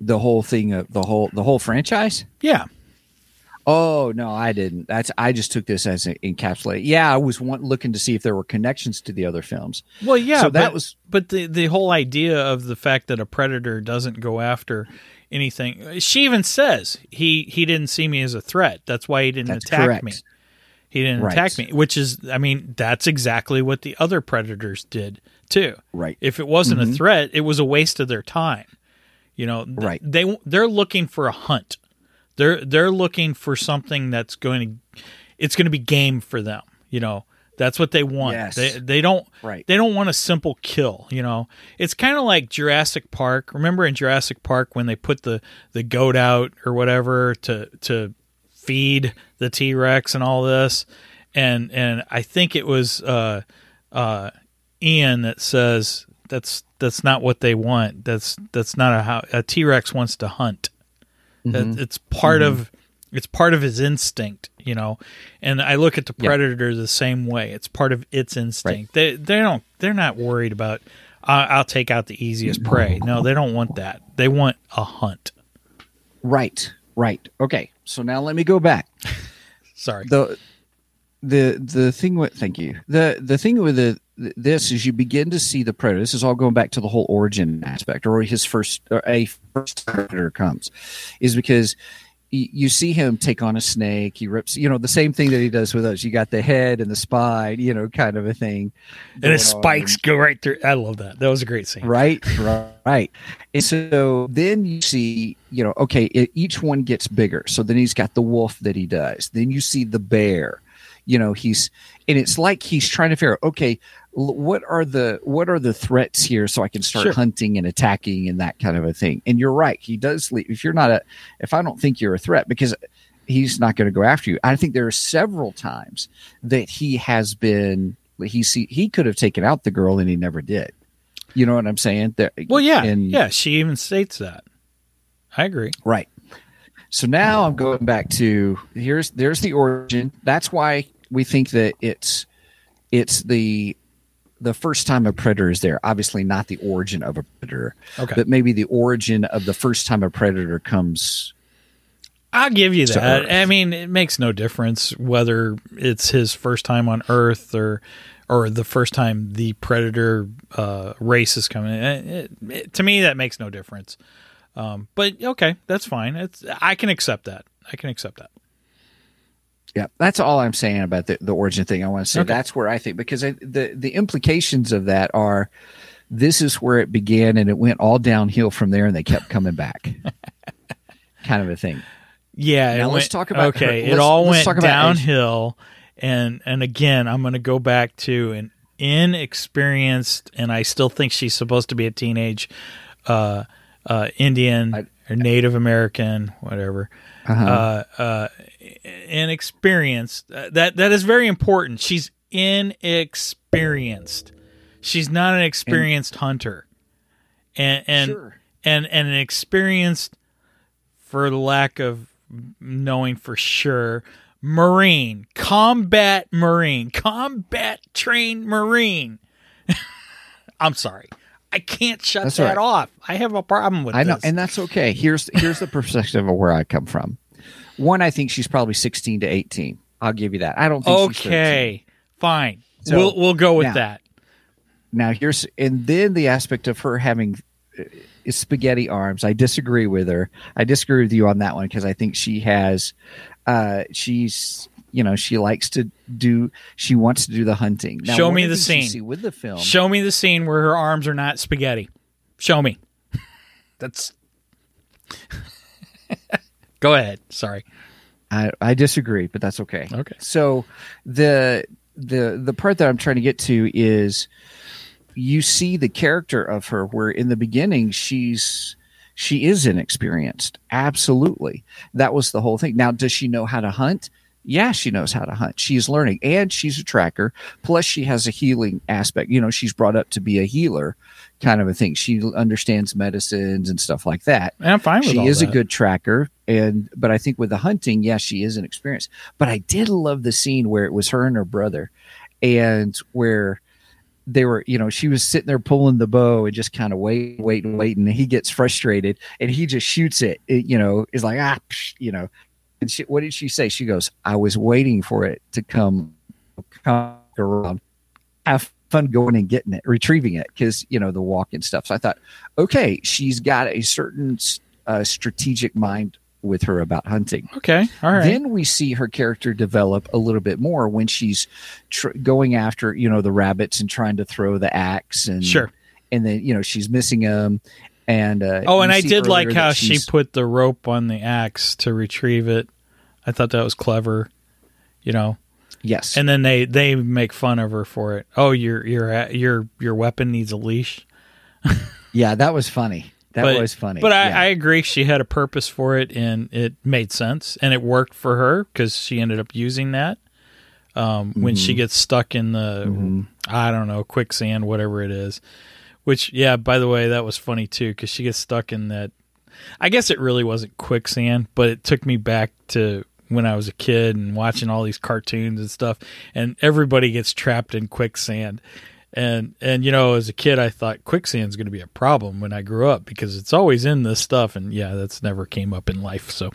the whole thing of the whole the whole franchise. Yeah, Oh no, I didn't. That's I just took this as an encapsulate. Yeah, I was want, looking to see if there were connections to the other films. Well, yeah, So that but, was- But the the whole idea of the fact that a predator doesn't go after anything. She even says he he didn't see me as a threat. That's why he didn't That's attack correct. me. He didn't Right. attack me, which is, I mean, that's exactly what the other predators did too. Right. If it wasn't Mhm. a threat, it was a waste of their time. You know, th- Right. They they're looking for a hunt. They're they're looking for something that's going to, it's going to be game for them. You know, that's what they want. Yes. They they don't Right. they don't want a simple kill. You know, it's kind of like Jurassic Park. Remember in Jurassic Park when they put the the goat out or whatever to to feed the T Rex and all this, and and I think it was uh, uh, Ian that says that's that's not what they want. That's that's not a how a T Rex wants to hunt. That Mhm. it's part Mhm. of it's part of his instinct, you know. And I look at the Yeah. predator the same way. It's part of its instinct. They they don't they're not worried about uh, I'll take out the easiest prey. No, they don't want that. They want a hunt. Right, right. Okay, so now let me go back. Sorry. the the the thing with thank you the the thing with the this is you begin to see the predator. This is all going back to the whole origin aspect, or his first or a first predator comes, is because you see him take on a snake. He rips, you know, the same thing that he does with us. You got the head and the spine, you know, kind of a thing. and his going on. spikes go right through. I love that. That was a great scene. Right, right, right. And so then you see, you know, okay, it, each one gets bigger. So then he's got the wolf that he does. Then you see the bear. You know, he's and it's like he's trying to figure out, okay, what are the what are the threats here so I can start Sure. hunting and attacking and that kind of a thing. And you're right, he does leave. If you're not a if I don't think you're a threat because he's not going to go after you. I think there are several times that he has been he see he could have taken out the girl and he never did. You know what I'm saying? There, Well, yeah, and- yeah. She even states that. I agree. right. So now I'm going back to here's there's the origin. That's why we think that it's it's the the first time a predator is there. Obviously, not the origin of a predator, Okay. but maybe the origin of the first time a predator comes. I'll give you that. Earth. I mean, it makes no difference whether it's his first time on Earth or or the first time the predator uh, race is coming. It, it, it- to me, that makes no difference. Um, but okay, that's fine. It's I can accept that. I can accept that. Yeah, that's all I'm saying about the, the origin thing. I want to say Okay. that's where I think because I, the the implications of that are this is where it began and it went all downhill from there and they kept coming back, kind of a thing. Yeah. Now let's went- talk about her- Okay, it all let's went talk about Asia. downhill, and and again, I'm going to go back to an inexperienced, and I still think she's supposed to be a teenage uh, uh, Indian or Native American, whatever. Uh-huh. Uh, uh, inexperienced. Uh, that that is very important. She's inexperienced. She's not an experienced hunter, and and Sure. and and an experienced, for the lack of knowing for sure, Marine, combat Marine, combat trained Marine. I'm sorry. I can't shut That's that right. off. I have a problem with I know, this. and that's okay. Here's here's the perspective of where I come from. One, I think she's probably 16 to 18. I'll give you that. I don't think she's okay, fine. So, we'll we'll go with now- that. Now here's and then the aspect of her having uh, spaghetti arms. I disagree with her. I disagree with you on that one because I think she has uh she's you know she likes to do she wants to do the hunting. Now, Show me the scene. see with the film. Show me the scene where her arms are not spaghetti. Show me. That's. go ahead. Sorry. I, I disagree, but that's okay. Okay. So the the the part that I'm trying to get to is you see the character of her where in the beginning she's she is inexperienced. Absolutely. That was the whole thing. Now, does she know how to hunt? Yeah, she knows how to hunt. She's learning and she's a tracker. Plus, she has a healing aspect. You know, she's brought up to be a healer kind of a thing. She understands medicines and stuff like that I'm fine with she is a good tracker and but i think with the hunting yeah she is an experience but i did love the scene where it was her and her brother and where they were you know she was sitting there pulling the bow and just kind of wait waiting waiting and he gets frustrated and he just shoots it, it you know is like ah psh, you know and she, what did she say? She goes, "I was waiting for it to come, come around. Have fun going and getting it, retrieving it, because you know the walk and stuff." So I thought, okay, she's got a certain uh, strategic mind with her about hunting. Okay. All right. Then we see her character develop a little bit more when she's tr- going after you know the rabbits and trying to throw the axe and Sure. and then you know she's missing them. And uh, oh, and I did like how she put the rope on the axe to retrieve it. I thought that was clever. You know, yes, and then they they make fun of her for it. Oh, your your your your weapon needs a leash. yeah, that was funny. That but, was funny. But I, yeah. I agree. She had a purpose for it, and it made sense, and it worked for her because she ended up using that um, when Mm-hmm. she gets stuck in the I don't know quicksand, whatever it is. Which, yeah, by the way, that was funny too because she gets stuck in that. I guess it really wasn't quicksand, but it took me back to when I was a kid and watching all these cartoons and stuff, and everybody gets trapped in quicksand. And and you know, as a kid, I thought quicksand's going to be a problem when I grew up because it's always in this stuff, and yeah, that's never came up in life. So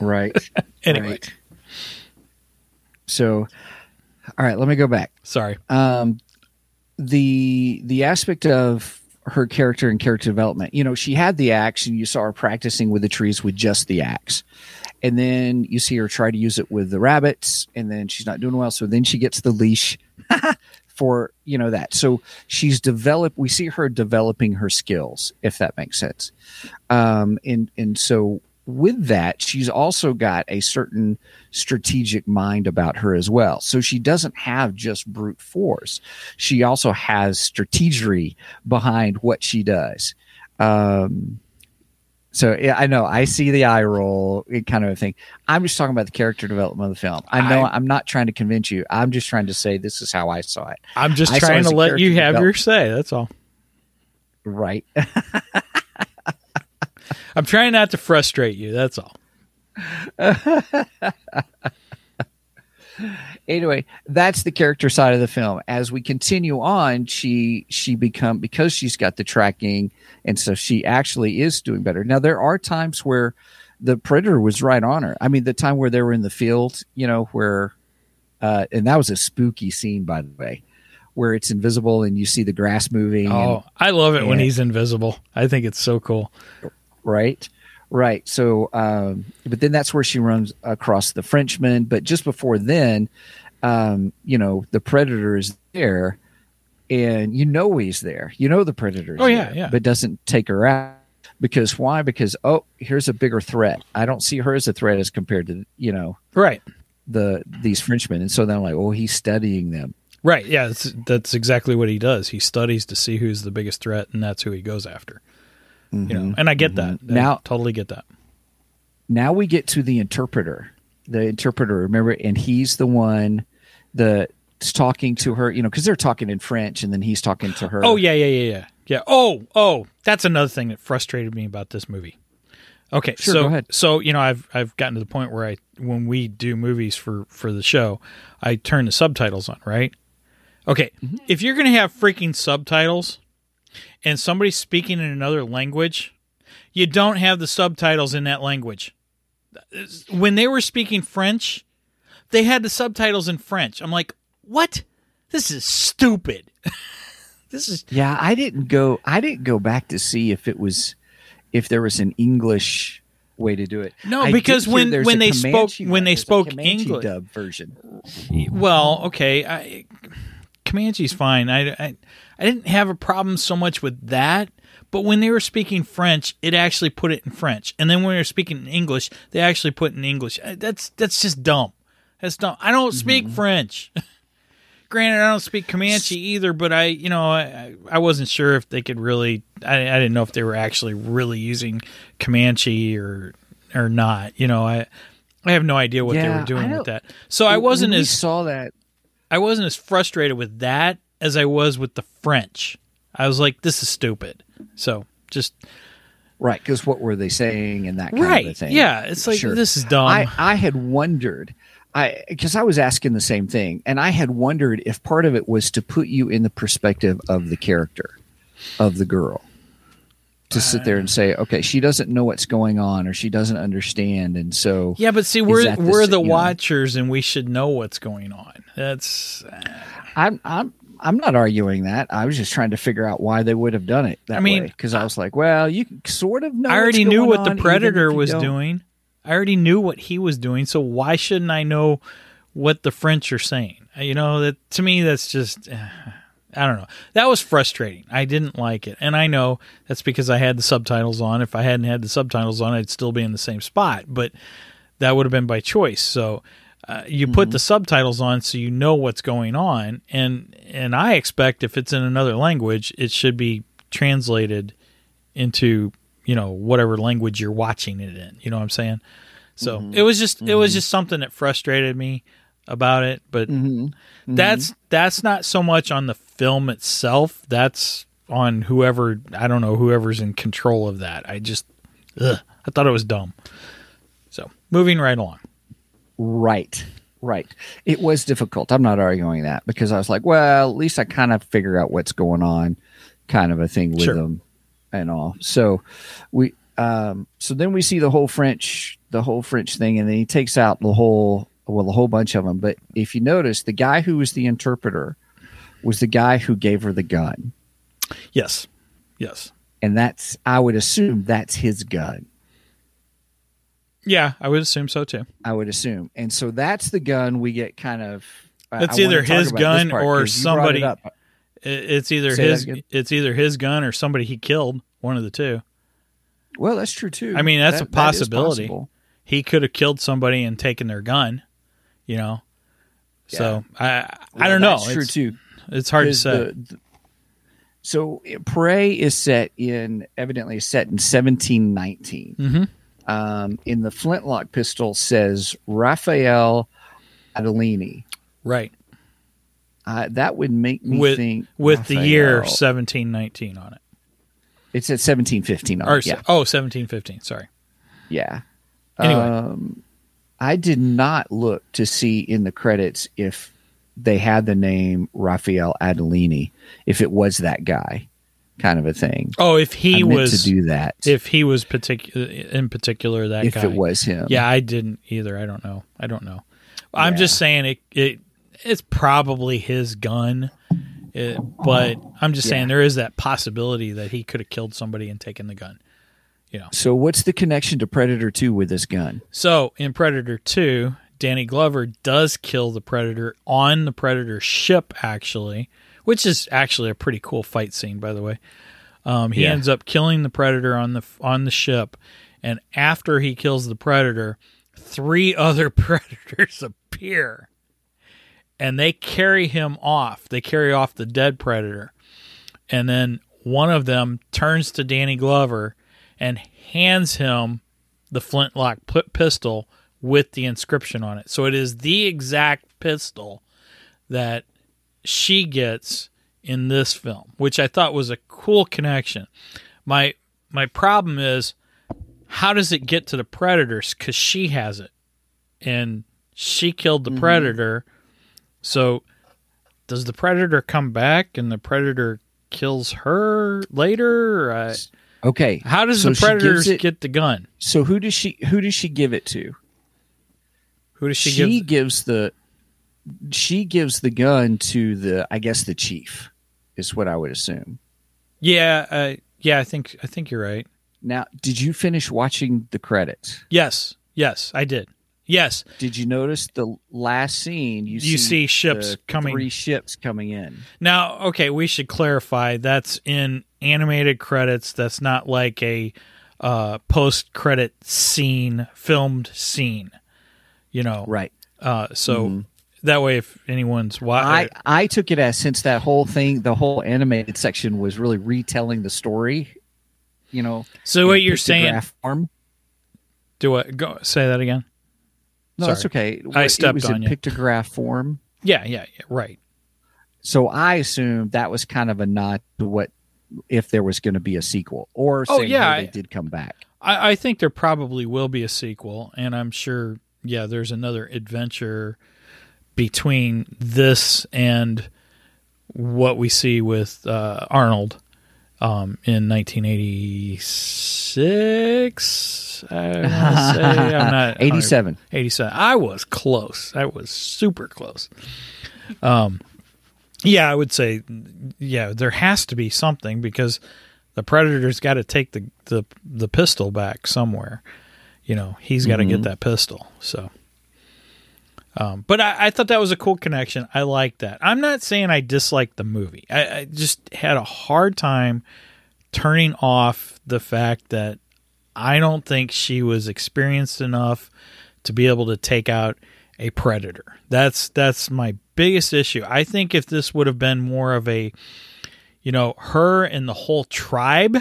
right. anyway, Right. So, all right, let me go back. sorry. um, the the aspect of her character and character development. You know, she had the axe, and you saw her practicing with the trees with just the axe, and then you see her try to use it with the rabbits, and then she's not doing well. So then she gets the leash for you know that. So she's developed. We see her developing her skills, if that makes sense. Um, and and so with that, she's also got a certain strategic mind about her as well. So she doesn't have just brute force. She also has strategery behind what she does. Um, so yeah, I know I see the eye roll it kind of a thing. I'm just talking about the character development of the film. I know I, am not trying to convince you. I'm just trying to say this is how I saw it. I'm just I trying to let you have your say. That's all. Right. I'm trying not to frustrate you. That's all. anyway, that's the character side of the film. As we continue on, she she become because she's got the tracking, and so she actually is doing better. Now there are times where the predator was right on her. I mean, the time where they were in the field, you know, where uh, and that was a spooky scene, by the way, where it's invisible and you see the grass moving. Oh, I love it when he's invisible. I think it's so cool. Right. Right. So, um, but then that's where she runs across the Frenchman. But just before then, um, you know, the predator is there, and you know he's there. You know the predator. Oh, yeah, yeah. But doesn't take her out because why? Because oh, here's a bigger threat. I don't see her as a threat as compared to you know Right. the these Frenchmen. And so then I'm like, oh, he's studying them. Right. Yeah, that's, that's exactly what he does. He studies to see who's the biggest threat, and that's who he goes after. You know, and I get that. I Mm-hmm. Now- totally get that. now we get to the interpreter the interpreter remember and he's the one that's talking to her you know because they're talking in french and then he's talking to her Oh yeah, yeah, yeah, yeah, yeah. Oh, oh, that's another thing that frustrated me about this movie. Okay, Sure, so go ahead. so you know I've I've gotten to the point where I when we do movies for for the show, I turn the subtitles on, right? Okay, Mm-hmm. if you're gonna have freaking subtitles and somebody's speaking in another language, you don't have the subtitles in that language. When they were speaking French, they had the subtitles in French. I'm like, what? This is stupid. this is yeah i didn't go i didn't go back to see if it was if there was an english way to do it No, I because when- when they spoke- Comanche when one. they spoke English- dub version Well, okay, I, Comanche's fine. I, I I didn't have a problem so much with that, but when they were speaking French, it actually put it in French, and then when they were speaking English, they actually put it in English. Uh, That's that's just dumb. That's dumb. I don't speak French. Granted, I don't speak Comanche either, but I, you know, I, I wasn't sure if they could really. I, I didn't know if they were actually really using Comanche or or not. You know, I I have no idea what they were doing with that. So I wasn't as saw that I wasn't as frustrated with that as I was with the French. I was like, this is stupid. So just right because what were they saying and that kind right, of a thing yeah. It's like Sure. this is dumb. I, I had wondered, I because I was asking the same thing, and I had wondered if part of it was to put you in the perspective of the character of the girl. to sit there and uh. say, okay, she doesn't know what's going on or she doesn't understand, and so Yeah, but see, we're the we're s- the you know- watchers, and we should know what's going on. That's uh, I'm I'm I'm not arguing that. I was just trying to figure out why they would have done it that I mean, because I was like, well, you sort of know. I already knew what the predator was don't. doing. I already knew what he was doing, so why shouldn't I know what the French are saying? Uh, You know, that to me that's just eh, I don't know. That was frustrating. I didn't like it. And I know that's because I had the subtitles on. If I hadn't had the subtitles on, I'd still be in the same spot, but that would have been by choice. So uh, you Mm-hmm. put the subtitles on so you know what's going on. And and I expect if it's in another language, it should be translated into you know whatever language you're watching it in. You know what i'm saying? So Mm-hmm. it was just it was just something that frustrated me about it. But Mm-hmm. that's that's not so much on the film itself. That's on whoever i don't know whoever's in control of that. I just ugh, i thought it was dumb. So moving right along Right. Right. It was difficult. I'm not arguing that because I was like, well, at least I kind of figure out what's going on, kind of a thing with Sure. them and all. So we um so then we see the whole French the whole French thing and then he takes out the whole well a whole bunch of them, but if you notice the guy who was the interpreter was the guy who gave her the gun. yes yes And that's I would assume that's his gun. Yeah i would assume so too I would assume. And so that's the gun we get kind of I- It's I either his gun part, or 'cause you brought it somebody- It- it's either Say his it's either his gun or somebody he killed one of the two Well, that's true too. I mean, that's a That- that is possibility. possible. he could have killed somebody and taken their gun, you know. So I I don't know. That's true too. it's hard to say. the- the- so Prey is set in evidently set in 1719. Mhm. Um, in the flintlock pistol says Raphael Adolini. right. Uh, that would make me With think with the year 1719 on it. It's at 1715. on Or it, yeah, oh, 1715, sorry. yeah. Anyway. Um, I did not look to see in the credits if they had the name Raphael Adolini, if it was that guy, kind of a thing. Oh, if he was to do that. if he was particular in particular that if guy. it was him. Yeah, I didn't either. I don't know. I don't know. I'm Yeah. just saying it. It it's probably his gun, It- but I'm just saying there is that possibility that he could have killed somebody and taken the gun. You know. So what's the connection to Predator 2 with this gun? So in Predator 2, Danny Glover does kill the Predator on the Predator ship, actually, which is actually a pretty cool fight scene, by the way. Um, he Yeah. ends up killing the Predator on the on the ship, and after he kills the Predator, three other Predators appear, and they carry him off. They carry off the dead Predator, and then one of them turns to Danny Glover and hands him the flintlock pistol with the inscription on it. So it is the exact pistol that she gets in this film, which I thought was a cool connection. My my problem is how does it get to the predators cuz she has it and she killed the predator. So does the predator come back and the predator kills her later? Uh, Okay. how does So the she predators it- get the gun? So who does she who does she give it to? Who does she, She, give? gives the she gives the gun to the I guess the chief is what I would assume. Yeah, uh, yeah, I think I think you're right. Now, did you finish watching the credits? Yes, yes, I did. Yes, Did you notice the last scene? You, You see ships the coming- three ships coming in. Now, okay, we should clarify that's in animated credits. That's not like a uh, post credit scene, filmed scene. You know, Right. Uh, so that way, if anyone's uh, I watching, I took it as since that whole thing, the whole animated section was really retelling the story. You know. so what you're saying? Form. Do I go say that again? No, that's okay. I It stepped was on in you. pictograph form. Yeah, yeah, yeah. Right. So I assumed that was kind of a nod to what if there was going to be a sequel, or Oh, yeah, hey, I- they did come back. I, I think there probably will be a sequel, and I'm sure, yeah, there's another adventure between this and what we see with uh, Arnold um, in 1986. I say I'm not 87. 87. I was close. I was super close. Um, yeah, I would say, yeah, there has to be something because the predator's got to take the, the the pistol back somewhere. You know, he's got to get that pistol. So, um, but I, I thought that was a cool connection. I like that. I'm not saying I dislike the movie. I, I just had a hard time turning off the fact that I don't think she was experienced enough to be able to take out a predator. That's that's my biggest issue. I think if this would have been more of a you know, her and the whole tribe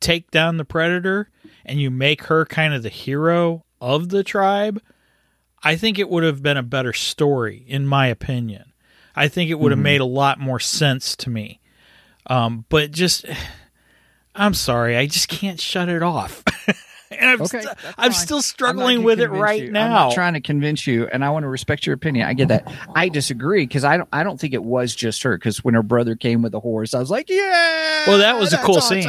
take down the predator and you make her kind of the hero of the tribe, I think it would have been a better story in my opinion. I think it would have made a lot more sense to me. Um, but just I'm sorry, I just can't shut it off. and I'm, Okay, st- I'm still struggling with it right you. I'm now. trying to convince you, and I want to respect your opinion. I get that. I disagree because I don't. I don't think it was just her. Because when her brother came with the horse, I was like, yeah. well, that was a cool scene too.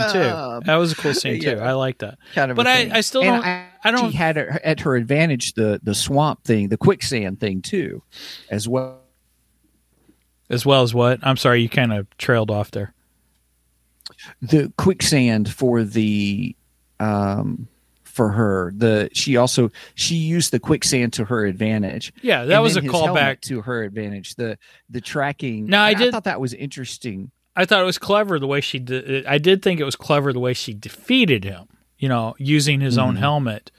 That was a cool scene too. Yeah. I like that. Kind of, But I. I still And don't- I, I don't- She had at at her advantage the the swamp thing, the quicksand thing too, as well. As well as what? I'm sorry, you kind of trailed off there. the quicksand for the um for her the she also she used the quicksand to her advantage Yeah, that was a then his helmet callback. to her advantage the the tracking No, I did- thought that was interesting I thought it was clever the way she did. I did think it was clever the way she defeated him. You know, using his own helmet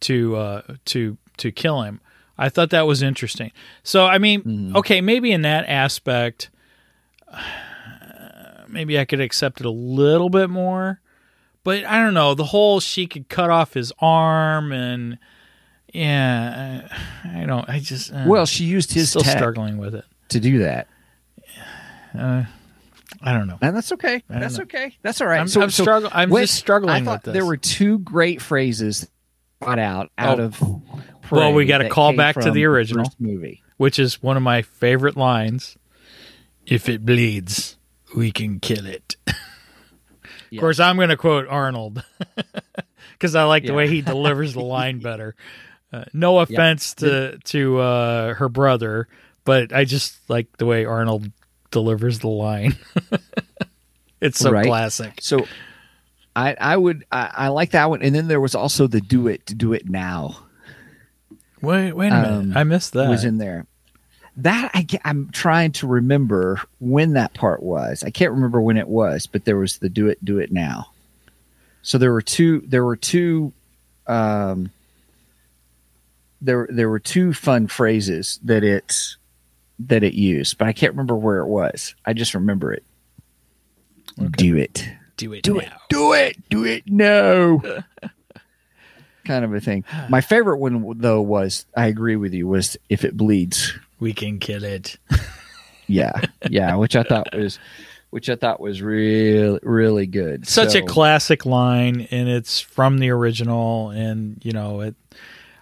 to uh, to to kill him. I thought that was interesting. So I mean, okay, maybe in that aspect, maybe I could accept it a little bit more. But I don't know the whole she could cut off his arm and yeah, I I don't. I just uh, well she used his still tech struggling with it. to do that I don't know. and that's okay that's know. okay that's all right I'm- I'm struggle- I'm just struggling I with thought this. there were two great phrases brought out out Oh. of Well, we gotta that call back to the original. first movie which is one of my favorite lines. If it bleeds, we can kill it. Of course, I'm going to quote Arnold because I like the way he delivers the line better. Uh, no offense to to uh, her brother, but I just like the way Arnold delivers the line. it's so Right. classic. So I I would I, I like that one, and then there was also the do it do it now Wait, wait a minute, Um, I missed that. was in there. That I I'm trying to remember when that part was. I can't remember when it was, but there was the do it do it now. So there were two there were two um there there were two fun phrases that it that it used, but I can't remember where it was. I just remember it. Do it. do it, do now. it, do it, do it. No, kind of a thing. My favorite one though was I agree with you was if it bleeds. We can kill it. Yeah, yeah, which I thought was, which I thought was really really good. such So, a classic line and it's from the original and you know it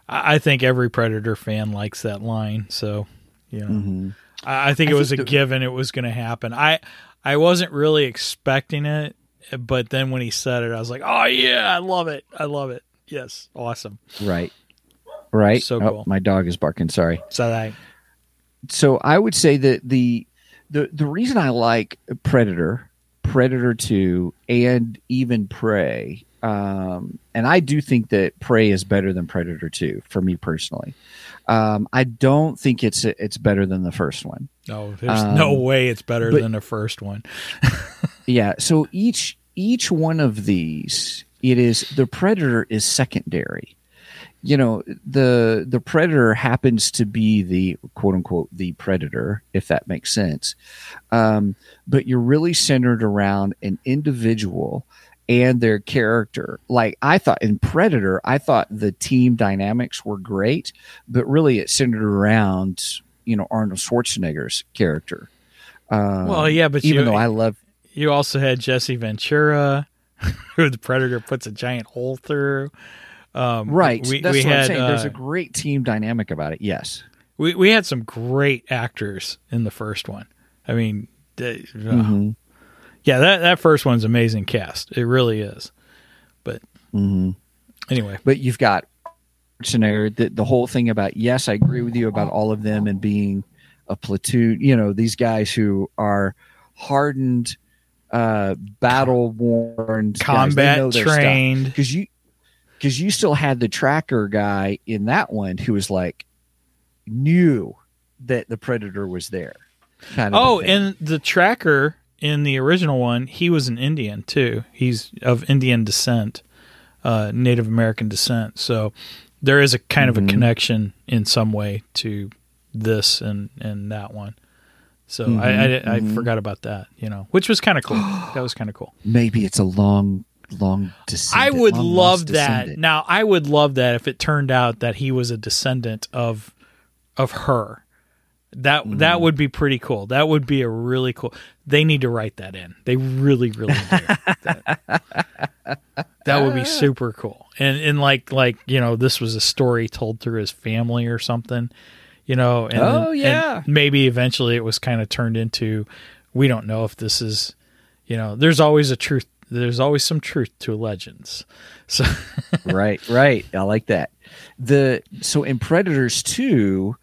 i I think every predator fan likes that line so know Mhm. I, I think I it was think a the- given it was going to happen i i wasn't really expecting it but then when he said it i was like oh yeah i love it i love it yes awesome right, right. So Oh, cool. my dog is barking. Sorry. so I, so I would say that the the the reason I like Predator, Predator Two, and even Prey, um, and I do think that Prey is better than Predator Two for me personally. Um, I don't think it's it's better than the first one. no there's no Um, way it's better but- than the first one Yeah. So each each one of these, it is the predator is secondary. You know, the the predator happens to be the quote unquote the predator, if that makes sense. Um, but you're really centered around an individual and their character. Like I thought in Predator, I thought the team dynamics were great, but really it centered around you know Arnold Schwarzenegger's character. Um, Well, yeah, but even you- though I love you also had jesse ventura who the predator puts a giant hole through um, Right. we, That's we what had I'm saying. There's uh, a great team dynamic about it. Yes. we we had some great actors in the first one. I mean, uh, Mhm. Yeah, that that first one's amazing cast. It really is. But Mm-hmm. anyway, but you've got Schwarzenegger. The, the whole thing about yes, I agree with you about all of them and being a platoon. You know, these guys who are hardened, uh, battle worn, combat trained. Because you, because you still had the tracker guy in that one who was like knew that the predator was there. Kind of. Oh, and the tracker in the original one, he was an Indian too. He's of Indian descent, uh, Native American descent. So there is a kind of a Mhm. connection in some way to this and and that one. So I, I I mhm. forgot about that, you know, which was kind of cool. that was kind of cool. maybe it's a long, long descendant. I would love that. descendant. Now, I would love that if it turned out that he was a descendant of of her. That Mm-hmm. that would be pretty cool. That would be a really cool. They need to write that in. They really, really do. that, that would be super cool. And and like like you know, this was a story told through his family or something. You know, and Oh, and yeah. maybe eventually it was kind of turned into. We don't know if this is, you know, there's always a truth. There's always some truth to legends. So right, right. I like that. The so in Predators 2,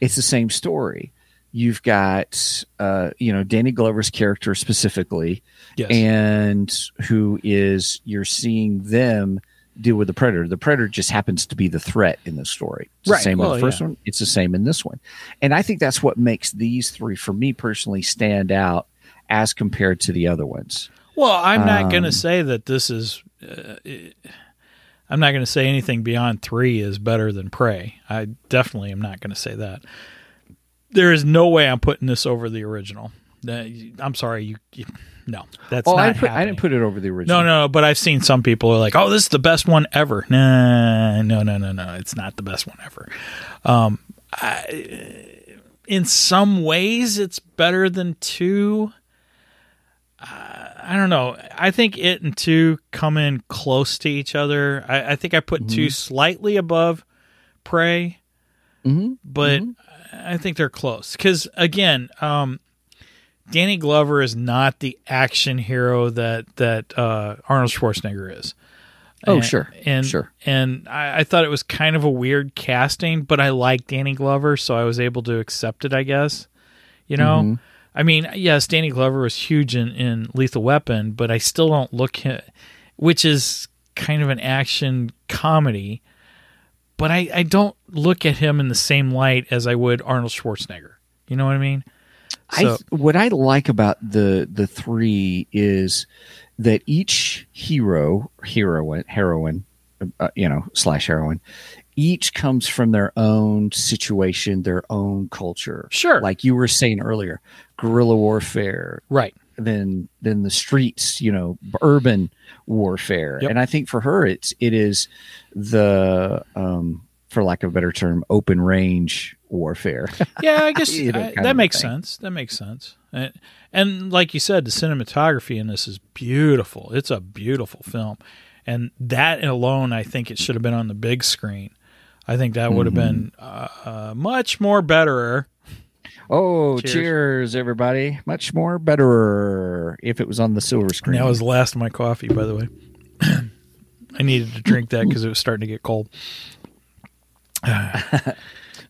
it's the same story. You've got uh, you know, Danny Glover's character specifically, yes, and who is you're seeing them deal with the predator. The predator just happens to be the threat in the story. It's Right. the same in the first yeah. one, it's the same in this one. And I think that's what makes these three for me personally stand out as compared to the other ones. Well, I'm not going Um, to say that this is. Uh, I'm not going to say anything beyond three is better than Prey. I definitely am not going to say that. There is no way I'm putting this over the original. Uh, I'm sorry, you. you no, that's oh, not I, didn't put, I didn't put it over the original. No, no, no, but I've seen some people are like, "Oh, this is the best one ever." Nah, no, no, no, no. It's not the best one ever. Um, I, in some ways, it's better than two. Uh, I don't know. I think it and two come in close to each other. I, I think I put two slightly above Prey, Mhm. but I think they're close. Because again, um, Danny Glover is not the action hero that that uh, Arnold Schwarzenegger is. Oh, And- sure, and sure. and I, I thought it was kind of a weird casting, but I like Danny Glover, so I was able to accept it. I guess, you know. Mhm. I mean, yes, Danny Glover was huge in, in Lethal Weapon, but I still don't look him, which is kind of an action comedy. But I, I don't look at him in the same light as I would Arnold Schwarzenegger. You know what I mean? I what I like about the the three is that each hero, heroine, heroine, uh, you know, slash heroine, each comes from their own situation, their own culture. Sure. like you were saying earlier, guerrilla warfare, right. then then the streets, you know, urban warfare. Yep. And I think for her, it's it is the um, for lack of a better term, open range warfare. Yeah, I guess You know, I- that makes thing. sense. That makes sense. And, and like you said, the cinematography in this is beautiful. It's a beautiful film, and that alone, I think it should have been on the big screen. I think that would have been uh, uh, much more better. Oh, Cheers. cheers. everybody! Much more better if it was on the silver And screen. that was the last of my coffee, by the way. I needed to drink that because it was starting to get cold.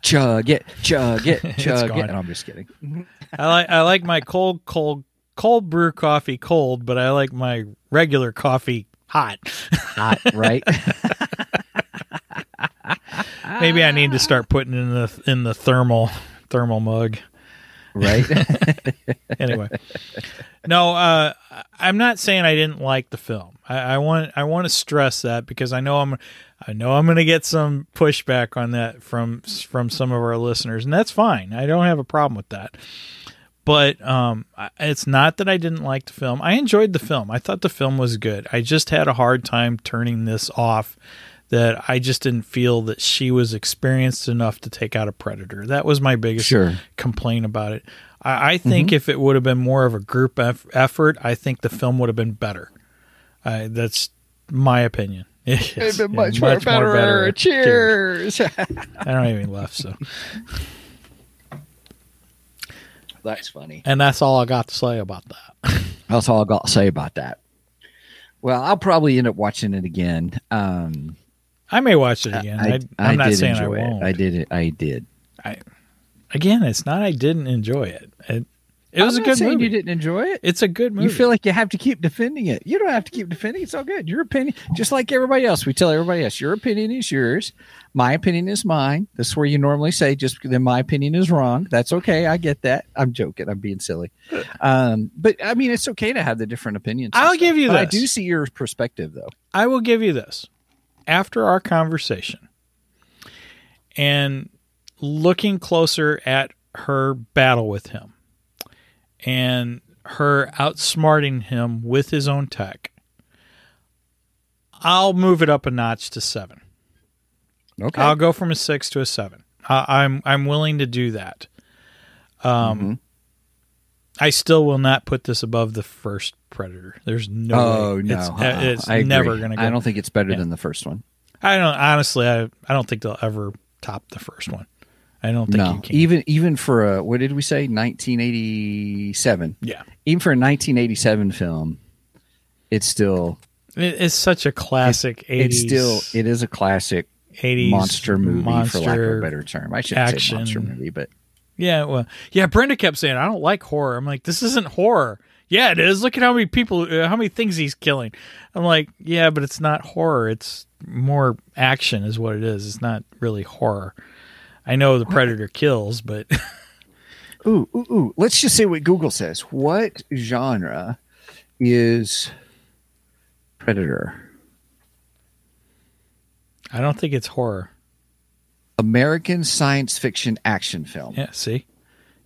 chug it, chug it, chug it. No, I'm just kidding. I like I like my cold, cold, cold brew coffee cold, but I like my regular coffee hot. Hot, right? Maybe I need to start putting in the in the thermal thermal mug. right? Anyway, no, uh, I'm not saying I didn't like the film. I, I want I want to stress that because I know I'm I know I'm going to get some pushback on that from from some of our listeners, and that's fine. I don't have a problem with that. But um, it's not that I didn't like the film. I enjoyed the film. I thought the film was good. I just had a hard time turning this off. That I just didn't feel that she was experienced enough to take out a predator. That was my biggest Sure. complain about it. I, I think if it would have been more of a group eff- effort, I think the film would have been better. Uh, that's my opinion. Yes. Yeah, much, more, better. Cheers. I don't even laugh. So That's funny. And that's all I got to say about that. That's all I got to say about that. Well, I'll probably end up watching it again. Um, I may watch it again. I, I, am not did saying I won't. it. I did it. I did. I again, it's not I didn't enjoy it. It, it was I'm a not good saying movie. You didn't enjoy it. It's a good movie. You feel like you have to keep defending it. You don't have to keep defending. it. It's all good. Your opinion, just like everybody else. We tell everybody else, your opinion is yours. My opinion is mine. This is where you normally say, just then my opinion is wrong. That's okay. I get that. I'm joking. I'm being silly. Um, but I mean, it's okay to have the different opinions. I'll stuff. give you But I do see your perspective, though. I will give you this. After our conversation and looking closer at her battle with him and her outsmarting him with his own tech, I'll move it up a notch to seven. Okay. I'll go from a six to a seven. I, I'm I'm willing to do that. Um, Mm-hmm. I still will not put this above the first Predator. There's no. oh way. no, it's, uh-uh. it's I never going to go. I don't think it's better Yeah. than the first one. I don't honestly. I I don't think they'll ever top the first one. I don't think you No, can. even even for a what did we say? 1987. yeah, Even for a 1987 film, it's still it, it's such a classic. 80s, it's still it is a classic 80s monster movie for lack of a better term. I shouldn't action. say monster movie, but Yeah, well, yeah. Brenda kept saying, "I don't like horror." I'm like, "This isn't horror." Yeah, it is. Look at how many people, uh, how many things he's killing. I'm like, yeah, but it's not horror. It's more action, is what it is. It's not really horror. I know the predator kills, but ooh, ooh, ooh. Let's just say what Google says. What genre is Predator? I don't think it's horror. American science fiction action film. Yeah, see,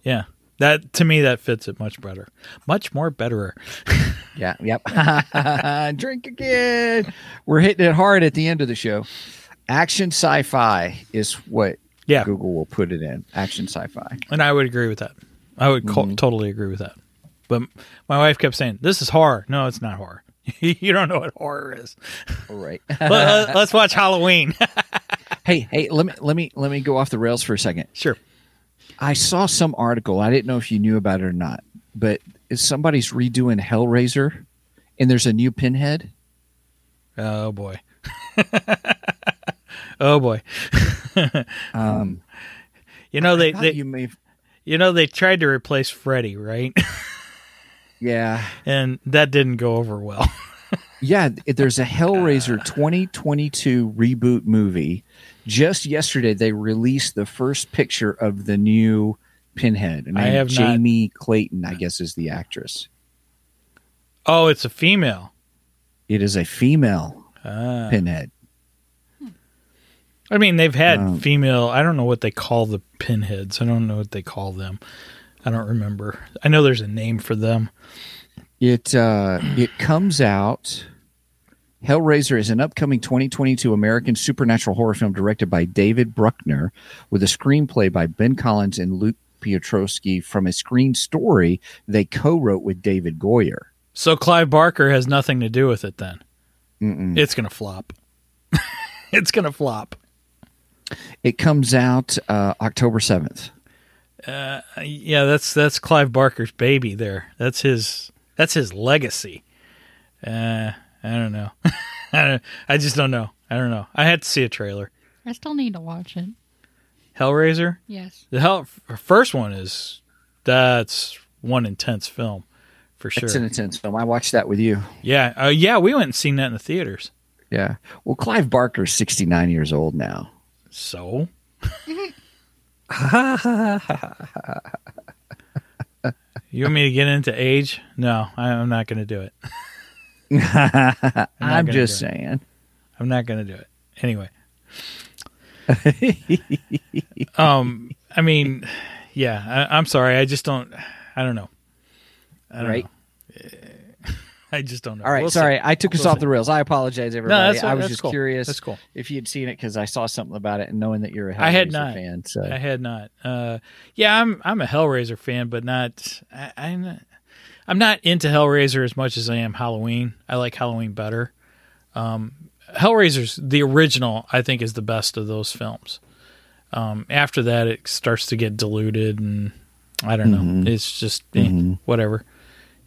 yeah, that to me that fits it much better, much more betterer. Yeah, yep. Drink again. We're hitting it hard at the end of the show. Action sci-fi is what Yeah, Google will put it in. Action sci-fi. and I would agree with that. I would Mm-hmm. totally agree with that. But my wife kept saying, "This is horror." No, it's not horror. you don't know what horror is. All right. Let, let's watch Halloween. hey, hey, let me let me let me go off the rails for a second. sure. I saw some article. I didn't know if you knew about it or not, but is somebody's redoing Hellraiser, and there's a new Pinhead. Oh boy. oh boy. Um, You know they, they you may, you know they tried to replace Freddy, right? yeah, and that didn't go over well. yeah. There's a Hellraiser 2022 reboot movie. Just yesterday, they released the first picture of the new Pinhead. And I have not- Jamie Clayton, I guess, is the actress. oh, it's a female. It is a female Ah. Pinhead. I mean, they've had Um, female. I don't know what they call the pinheads. I don't know what they call them. I don't remember. I know there's a name for them. It uh, it comes out. Hellraiser is an upcoming 2022 American supernatural horror film directed by David Bruckner, with a screenplay by Ben Collins and Luke Piotrowski from a screen story they co-wrote with David Goyer. So Clive Barker has nothing to do with it. Then Mm-mm. it's gonna flop. it's gonna flop. It comes out uh, October 7th. Uh, yeah, that's that's Clive Barker's baby. There, that's his that's his legacy. Uh, I don't know. I I just don't know. I don't know. I had to see a trailer. I still need to watch it. Hellraiser. Yes. The hell first one is that's one intense film for sure. It's an intense film. I watched that with you. yeah, uh, yeah, we went and seen that in the theaters. Yeah. Well, Clive Barker is 69 years old now. So you want me to get into age? No, I'm not going to do it. I'm gonna just saying. I'm not going to do it. Anyway. um, I mean, yeah, I, I'm sorry. I just don't. I don't know. I don't Right. know. I just don't know. All right, We'll see. sorry, I took us We'll off see. the rails. I apologize, everybody. that's- I was that's just cool. curious. That's cool. If you'd seen it because I saw something about it, and knowing that you're a Hellraiser I had not. fan, so I had not. Uh, yeah, I'm I'm a Hellraiser fan, but not. I, I'm not, I'm not into Hellraiser as much as I am Halloween. I like Halloween better. Um, Hellraiser's the original. I think is the best of those films. Um, after that, it starts to get diluted, and I don't know. It's just eh, whatever.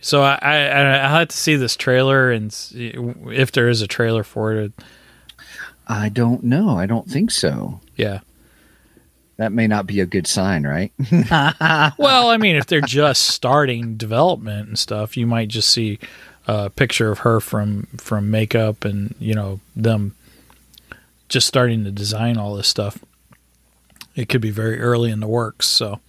So I, I I I'll have to see this trailer and see if there is a trailer for it. I don't know. I don't think so. Yeah. That may not be a good sign, right? Well, I mean, if they're just starting development and stuff, you might just see a picture of her from from makeup and you know them just starting to design all this stuff. It could be very early in the works. So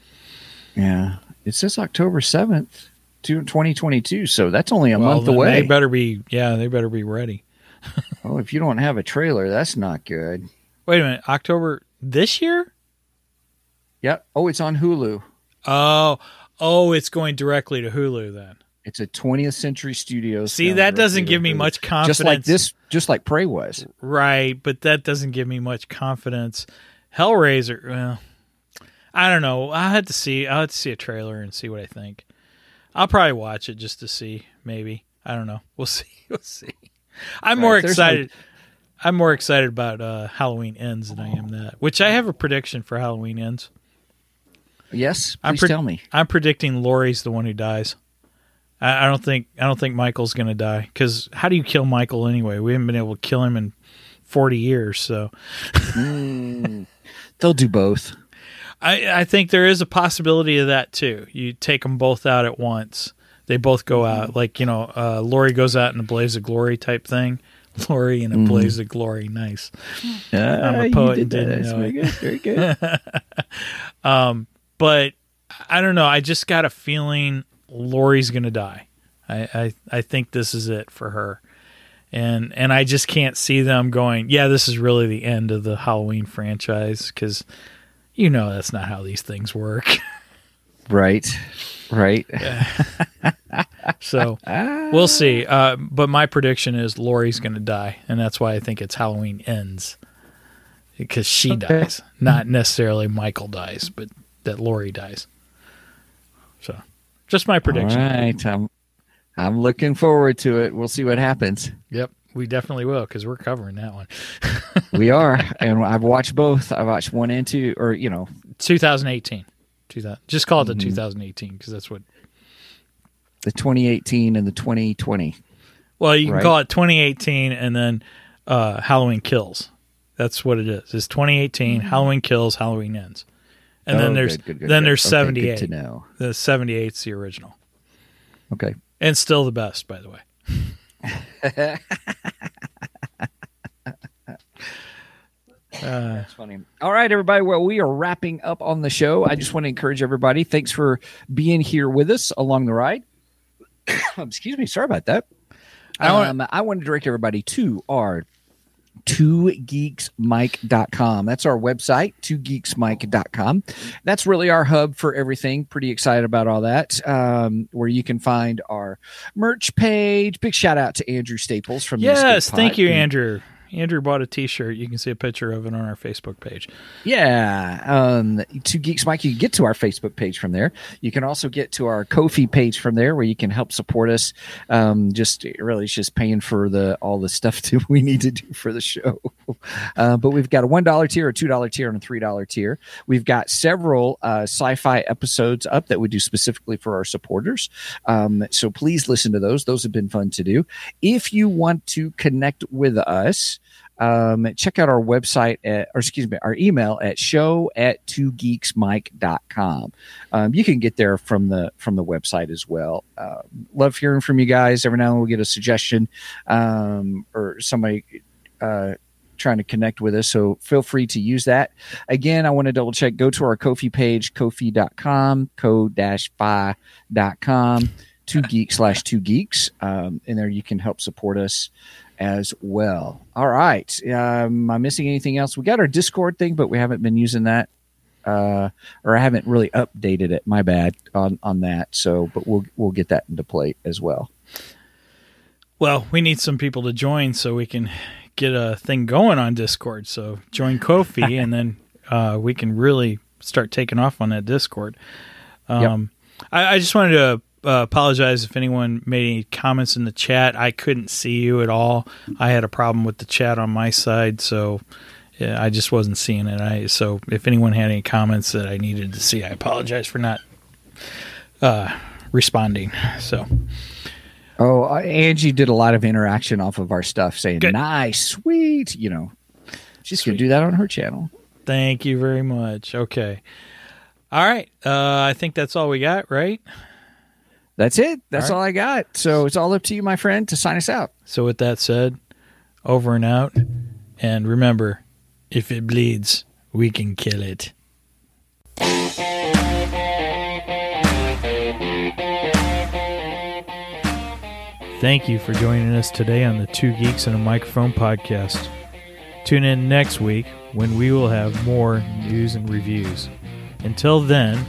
yeah. It says October 7th, 2022. So that's only a well, month away. They better be. Yeah, they better be ready. oh, if you don't have a trailer, that's not good. Wait a minute, October this year? Yep. Oh, it's on Hulu. Oh, oh, it's going directly to Hulu then. It's a 20th Century Studios. See, that doesn't give me Hulu. much confidence. Just like this, just like Prey was. Right, but that doesn't give me much confidence. Hellraiser, well, I don't know. I had to see. I had to see a trailer and see what I think. I'll probably watch it just to see. Maybe I don't know. We'll see. We'll see. I'm more Right, there's no- excited. I'm more excited about uh, Halloween Ends than I am that. Which I have a prediction for Halloween Ends. Yes, I'm please pre- tell me. I'm predicting Laurie's the one who dies. I, I don't think I don't think Michael's going to die because how do you kill Michael anyway? We haven't been able to kill him in 40 years, so. Hmm. They'll do both. I, I think there is a possibility of that too. You take them both out at once. They both go out. Mm-hmm. Like, you know, uh, Laurie goes out in a blaze of glory type thing. Laurie in a mm-hmm. blaze of glory. Nice. Ah, I'm a you poet did and that. didn't That's know very good. Very good. Um, But I don't know. I just got a feeling Laurie's going to die. I, I, I think this is it for her. And and I just can't see them going, yeah, this is really the end of the Halloween franchise because you know that's not how these things work. right. Right. So we'll see. Uh, but my prediction is Laurie's going to die, and that's why I think it's Halloween ends because she dies, not necessarily Michael dies, but that Laurie dies. So, just my prediction. right. I'm, I'm looking forward to it. We'll see what happens. Yep, we definitely will because we're covering that one. We are. and I've watched both. I've watched one and two, or, you know, 2018. 2000, just call it Mm-hmm. the 2018 because that's what. the 2018 and the 2020. Well, you can Right. call it 2018 and then uh, Halloween Kills. That's what it is. It's 2018. Halloween Kills. Halloween ends. And then Oh, there's good, good, good, then there's Okay, 78. Good to know. The 78's the original, Okay. and still the best, by the way. Uh, That's funny. All right, everybody. Well, we are wrapping up on the show. I just want to encourage everybody. Thanks for being here with us along the ride. Excuse me. Sorry about that. I wanna- um, I want to direct everybody to our two geeksmike.com. That's our website, two geeksmike.com. That's really our hub for everything. Pretty excited about all that. Um, where you can find our merch page. Big shout out to Andrew Staples from yes, thank you, And- Andrew. Andrew bought a T-shirt. You can see a picture of it on our Facebook page. Yeah. Um, to Geeks Mike, you can get to our Facebook page from there. You can also get to our Ko-fi page from there where you can help support us. Um, just really, it's just paying for the all the stuff that we need to do for the show. Uh, but we've got a $1 tier, a $2 tier, and a $3 tier. We've got several uh, sci fi episodes up that we do specifically for our supporters. Um, so please listen to those. Those have been fun to do. If you want to connect with us, um, check out our website at, or excuse me, our email at show at two geeksmike.com. Um, you can get there from the, from the website as well. Uh, love hearing from you guys. Every now and then we get a suggestion, um, or somebody, uh, trying to connect with us. So feel free to use that. Again, I want to double check. Go to our Ko-fi page, kofi.com, co-fi.com, two geeks slash two geeks. Um, and there you can help support us as well. All right. Um, am I missing anything else? We got our Discord thing, but we haven't been using that. Uh, or I haven't really updated it. My bad on, on that. So, but we'll, we'll get that into play as well. Well, we need some people to join so we can get a thing going on Discord. So join Ko-fi, and then uh, we can really start taking off on that Discord. Um, I, I just wanted to uh, apologize if anyone made any comments in the chat. I couldn't see you at all. I had a problem with the chat on my side, so yeah, I just wasn't seeing it. I so if anyone had any comments that I needed to see, I apologize for not uh, responding. So Oh, uh, Angie did a lot of interaction off of our stuff, saying Good. "nice, sweet." You know, she's gonna do that on her channel. thank you very much. Okay. All right. Uh, I think that's all we got, right? That's it. That's All all, right. I got. So it's all up to you, my friend, to sign us out. So with that said, over and out. And remember, if it bleeds, we can kill it. Thank you for joining us today on the Two Geeks and a Microphone podcast. Tune in next week when we will have more news and reviews. Until then,